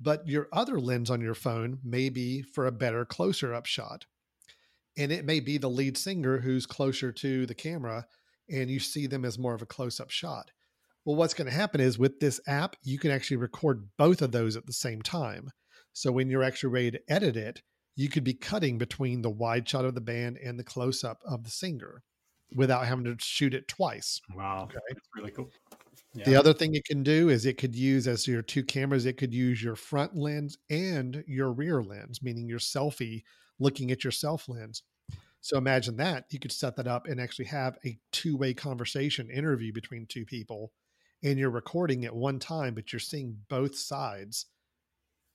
but your other lens on your phone may be for a better closer up shot. And it may be the lead singer who's closer to the camera and you see them as more of a close up shot. Well, what's going to happen is with this app, you can actually record both of those at the same time. So when you're actually ready to edit it, you could be cutting between the wide shot of the band and the close up of the singer without having to shoot it twice. Wow. Okay. That's really cool. Yeah. The other thing it can do is it could use as your two cameras, it could use your front lens and your rear lens, meaning your selfie looking at your self lens. So imagine that you could set that up and actually have a two way conversation interview between two people, and you're recording at one time, but you're seeing both sides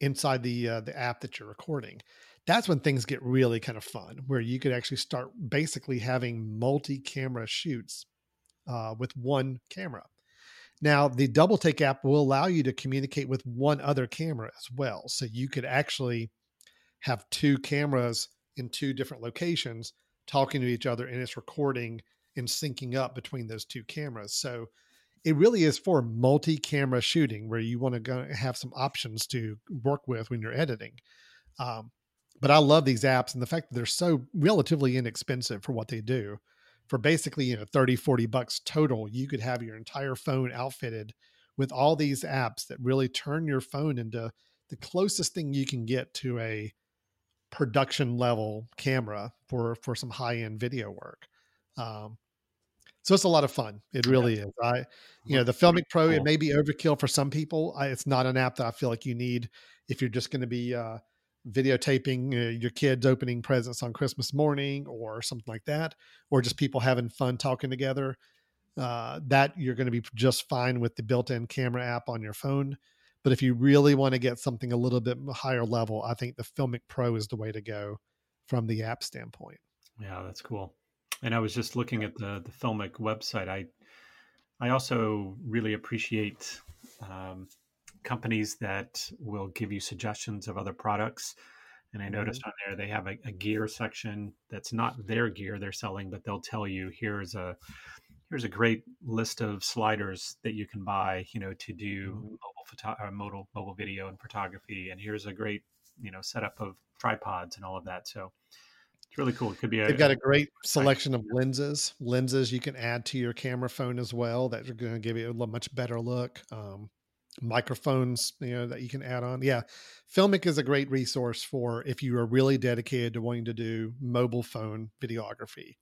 inside the uh, the app that you're recording. That's when things get really kind of fun, where you could actually start basically having multi camera shoots uh, with one camera. Now, the double take app will allow you to communicate with one other camera as well. So you could actually have two cameras in two different locations talking to each other and it's recording and syncing up between those two cameras. So it really is for multi-camera shooting where you want to have some options to work with when you're editing. Um, but I love these apps and the fact that they're so relatively inexpensive for what they do. For basically, you know, 30, 40 bucks total, you could have your entire phone outfitted with all these apps that really turn your phone into the closest thing you can get to a production level camera for for some high end video work. Um, so it's a lot of fun. It really is. I, you know, the Filmic Pro, it may be overkill for some people. I, it's not an app that I feel like you need if you're just going to be uh, videotaping uh, your kids opening presents on Christmas morning or something like that, or just people having fun talking together. Uh, that you're going to be just fine with the built-in camera app on your phone. But if you really want to get something a little bit higher level, I think the Filmic Pro is the way to go from the app standpoint. Yeah, that's cool. And I was just looking at the the Filmic website. I I also really appreciate um, companies that will give you suggestions of other products. And I noticed mm-hmm. on there they have a, a, gear section that's not their gear they're selling, but they'll tell you here's a here's a great list of sliders that you can buy, you know, to do mm-hmm. mobile photo uh, mobile mobile video and photography. And here's a great, you know, setup of tripods and all of that. So It's really cool. It could be. A, They've got a great selection of lenses. Lenses you can add to your camera phone as well. That are going to give you a much better look. Um, microphones, you know, that you can add on. Yeah, Filmic is a great resource for if you are really dedicated to wanting to do mobile phone videography.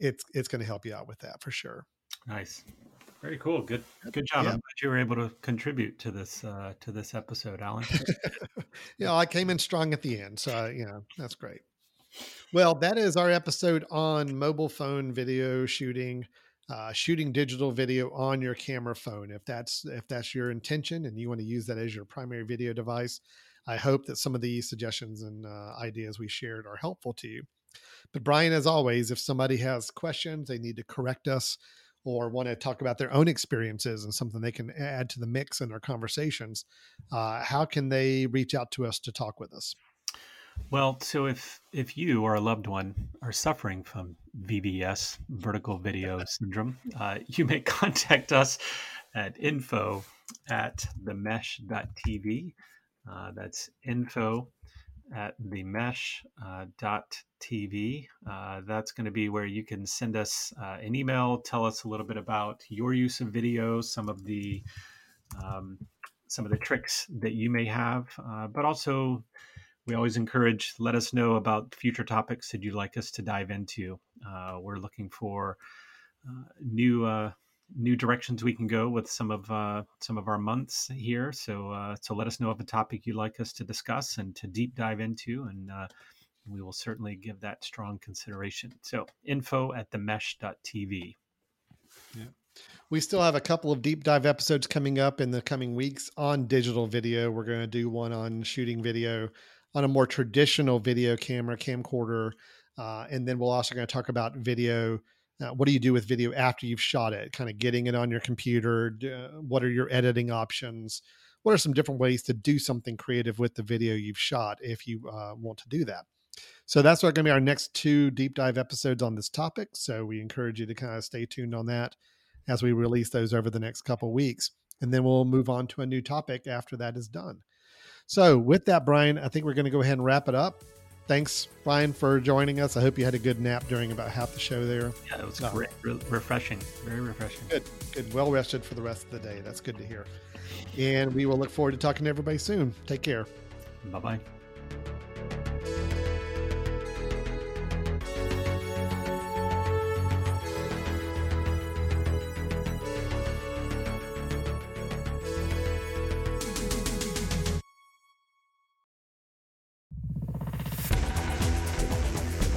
It's it's going to help you out with that for sure. Nice. Very cool. Good good job. Yeah. I'm glad you were able to contribute to this uh, to this episode, Alan. yeah, I came in strong at the end, so you know that's great. Well, that is our episode on mobile phone video shooting, uh, shooting digital video on your camera phone. If that's if that's your intention and you want to use that as your primary video device, I hope that some of the suggestions and uh, ideas we shared are helpful to you. But Brian, as always, if somebody has questions, they need to correct us or want to talk about their own experiences and something they can add to the mix in our conversations, uh, how can they reach out to us to talk with us? Well, so if if you or a loved one are suffering from VBS, vertical video syndrome, uh, you may contact us at info at themesh.tv. Uh, that's info at themesh.tv. Uh, uh, that's going to be where you can send us uh, an email, tell us a little bit about your use of video, some of the um, some of the tricks that you may have, uh, but also we always encourage let us know about future topics that you'd like us to dive into. Uh, we're looking for uh, new new directions we can go with some of uh, some of our months here. So uh, so let us know of a topic you'd like us to discuss and to deep dive into, and uh, we will certainly give that strong consideration. So info at themesh.tv. Yeah. We still have a couple of deep dive episodes coming up in the coming weeks on digital video. We're going to do one on shooting video on a more traditional video camera camcorder, uh, and then we're also going to talk about video uh, what do you do with video after you've shot it? Kind of getting it on your computer. Uh, what are your editing options? What are some different ways to do something creative with the video you've shot if you uh, want to do that? So that's going to be our next two deep dive episodes on this topic. So we encourage you to kind of stay tuned on that as we release those over the next couple weeks. And then we'll move on to a new topic after that is done. So, with that, Brian, I think we're going to go ahead and wrap it up thanks, Brian, for joining us. I hope you had a good nap during about half the show there. Yeah, it was great. Re- refreshing. Very refreshing. Good. Good. Well rested for the rest of the day. That's good to hear. And we will look forward to talking to everybody soon. Take care. Bye bye.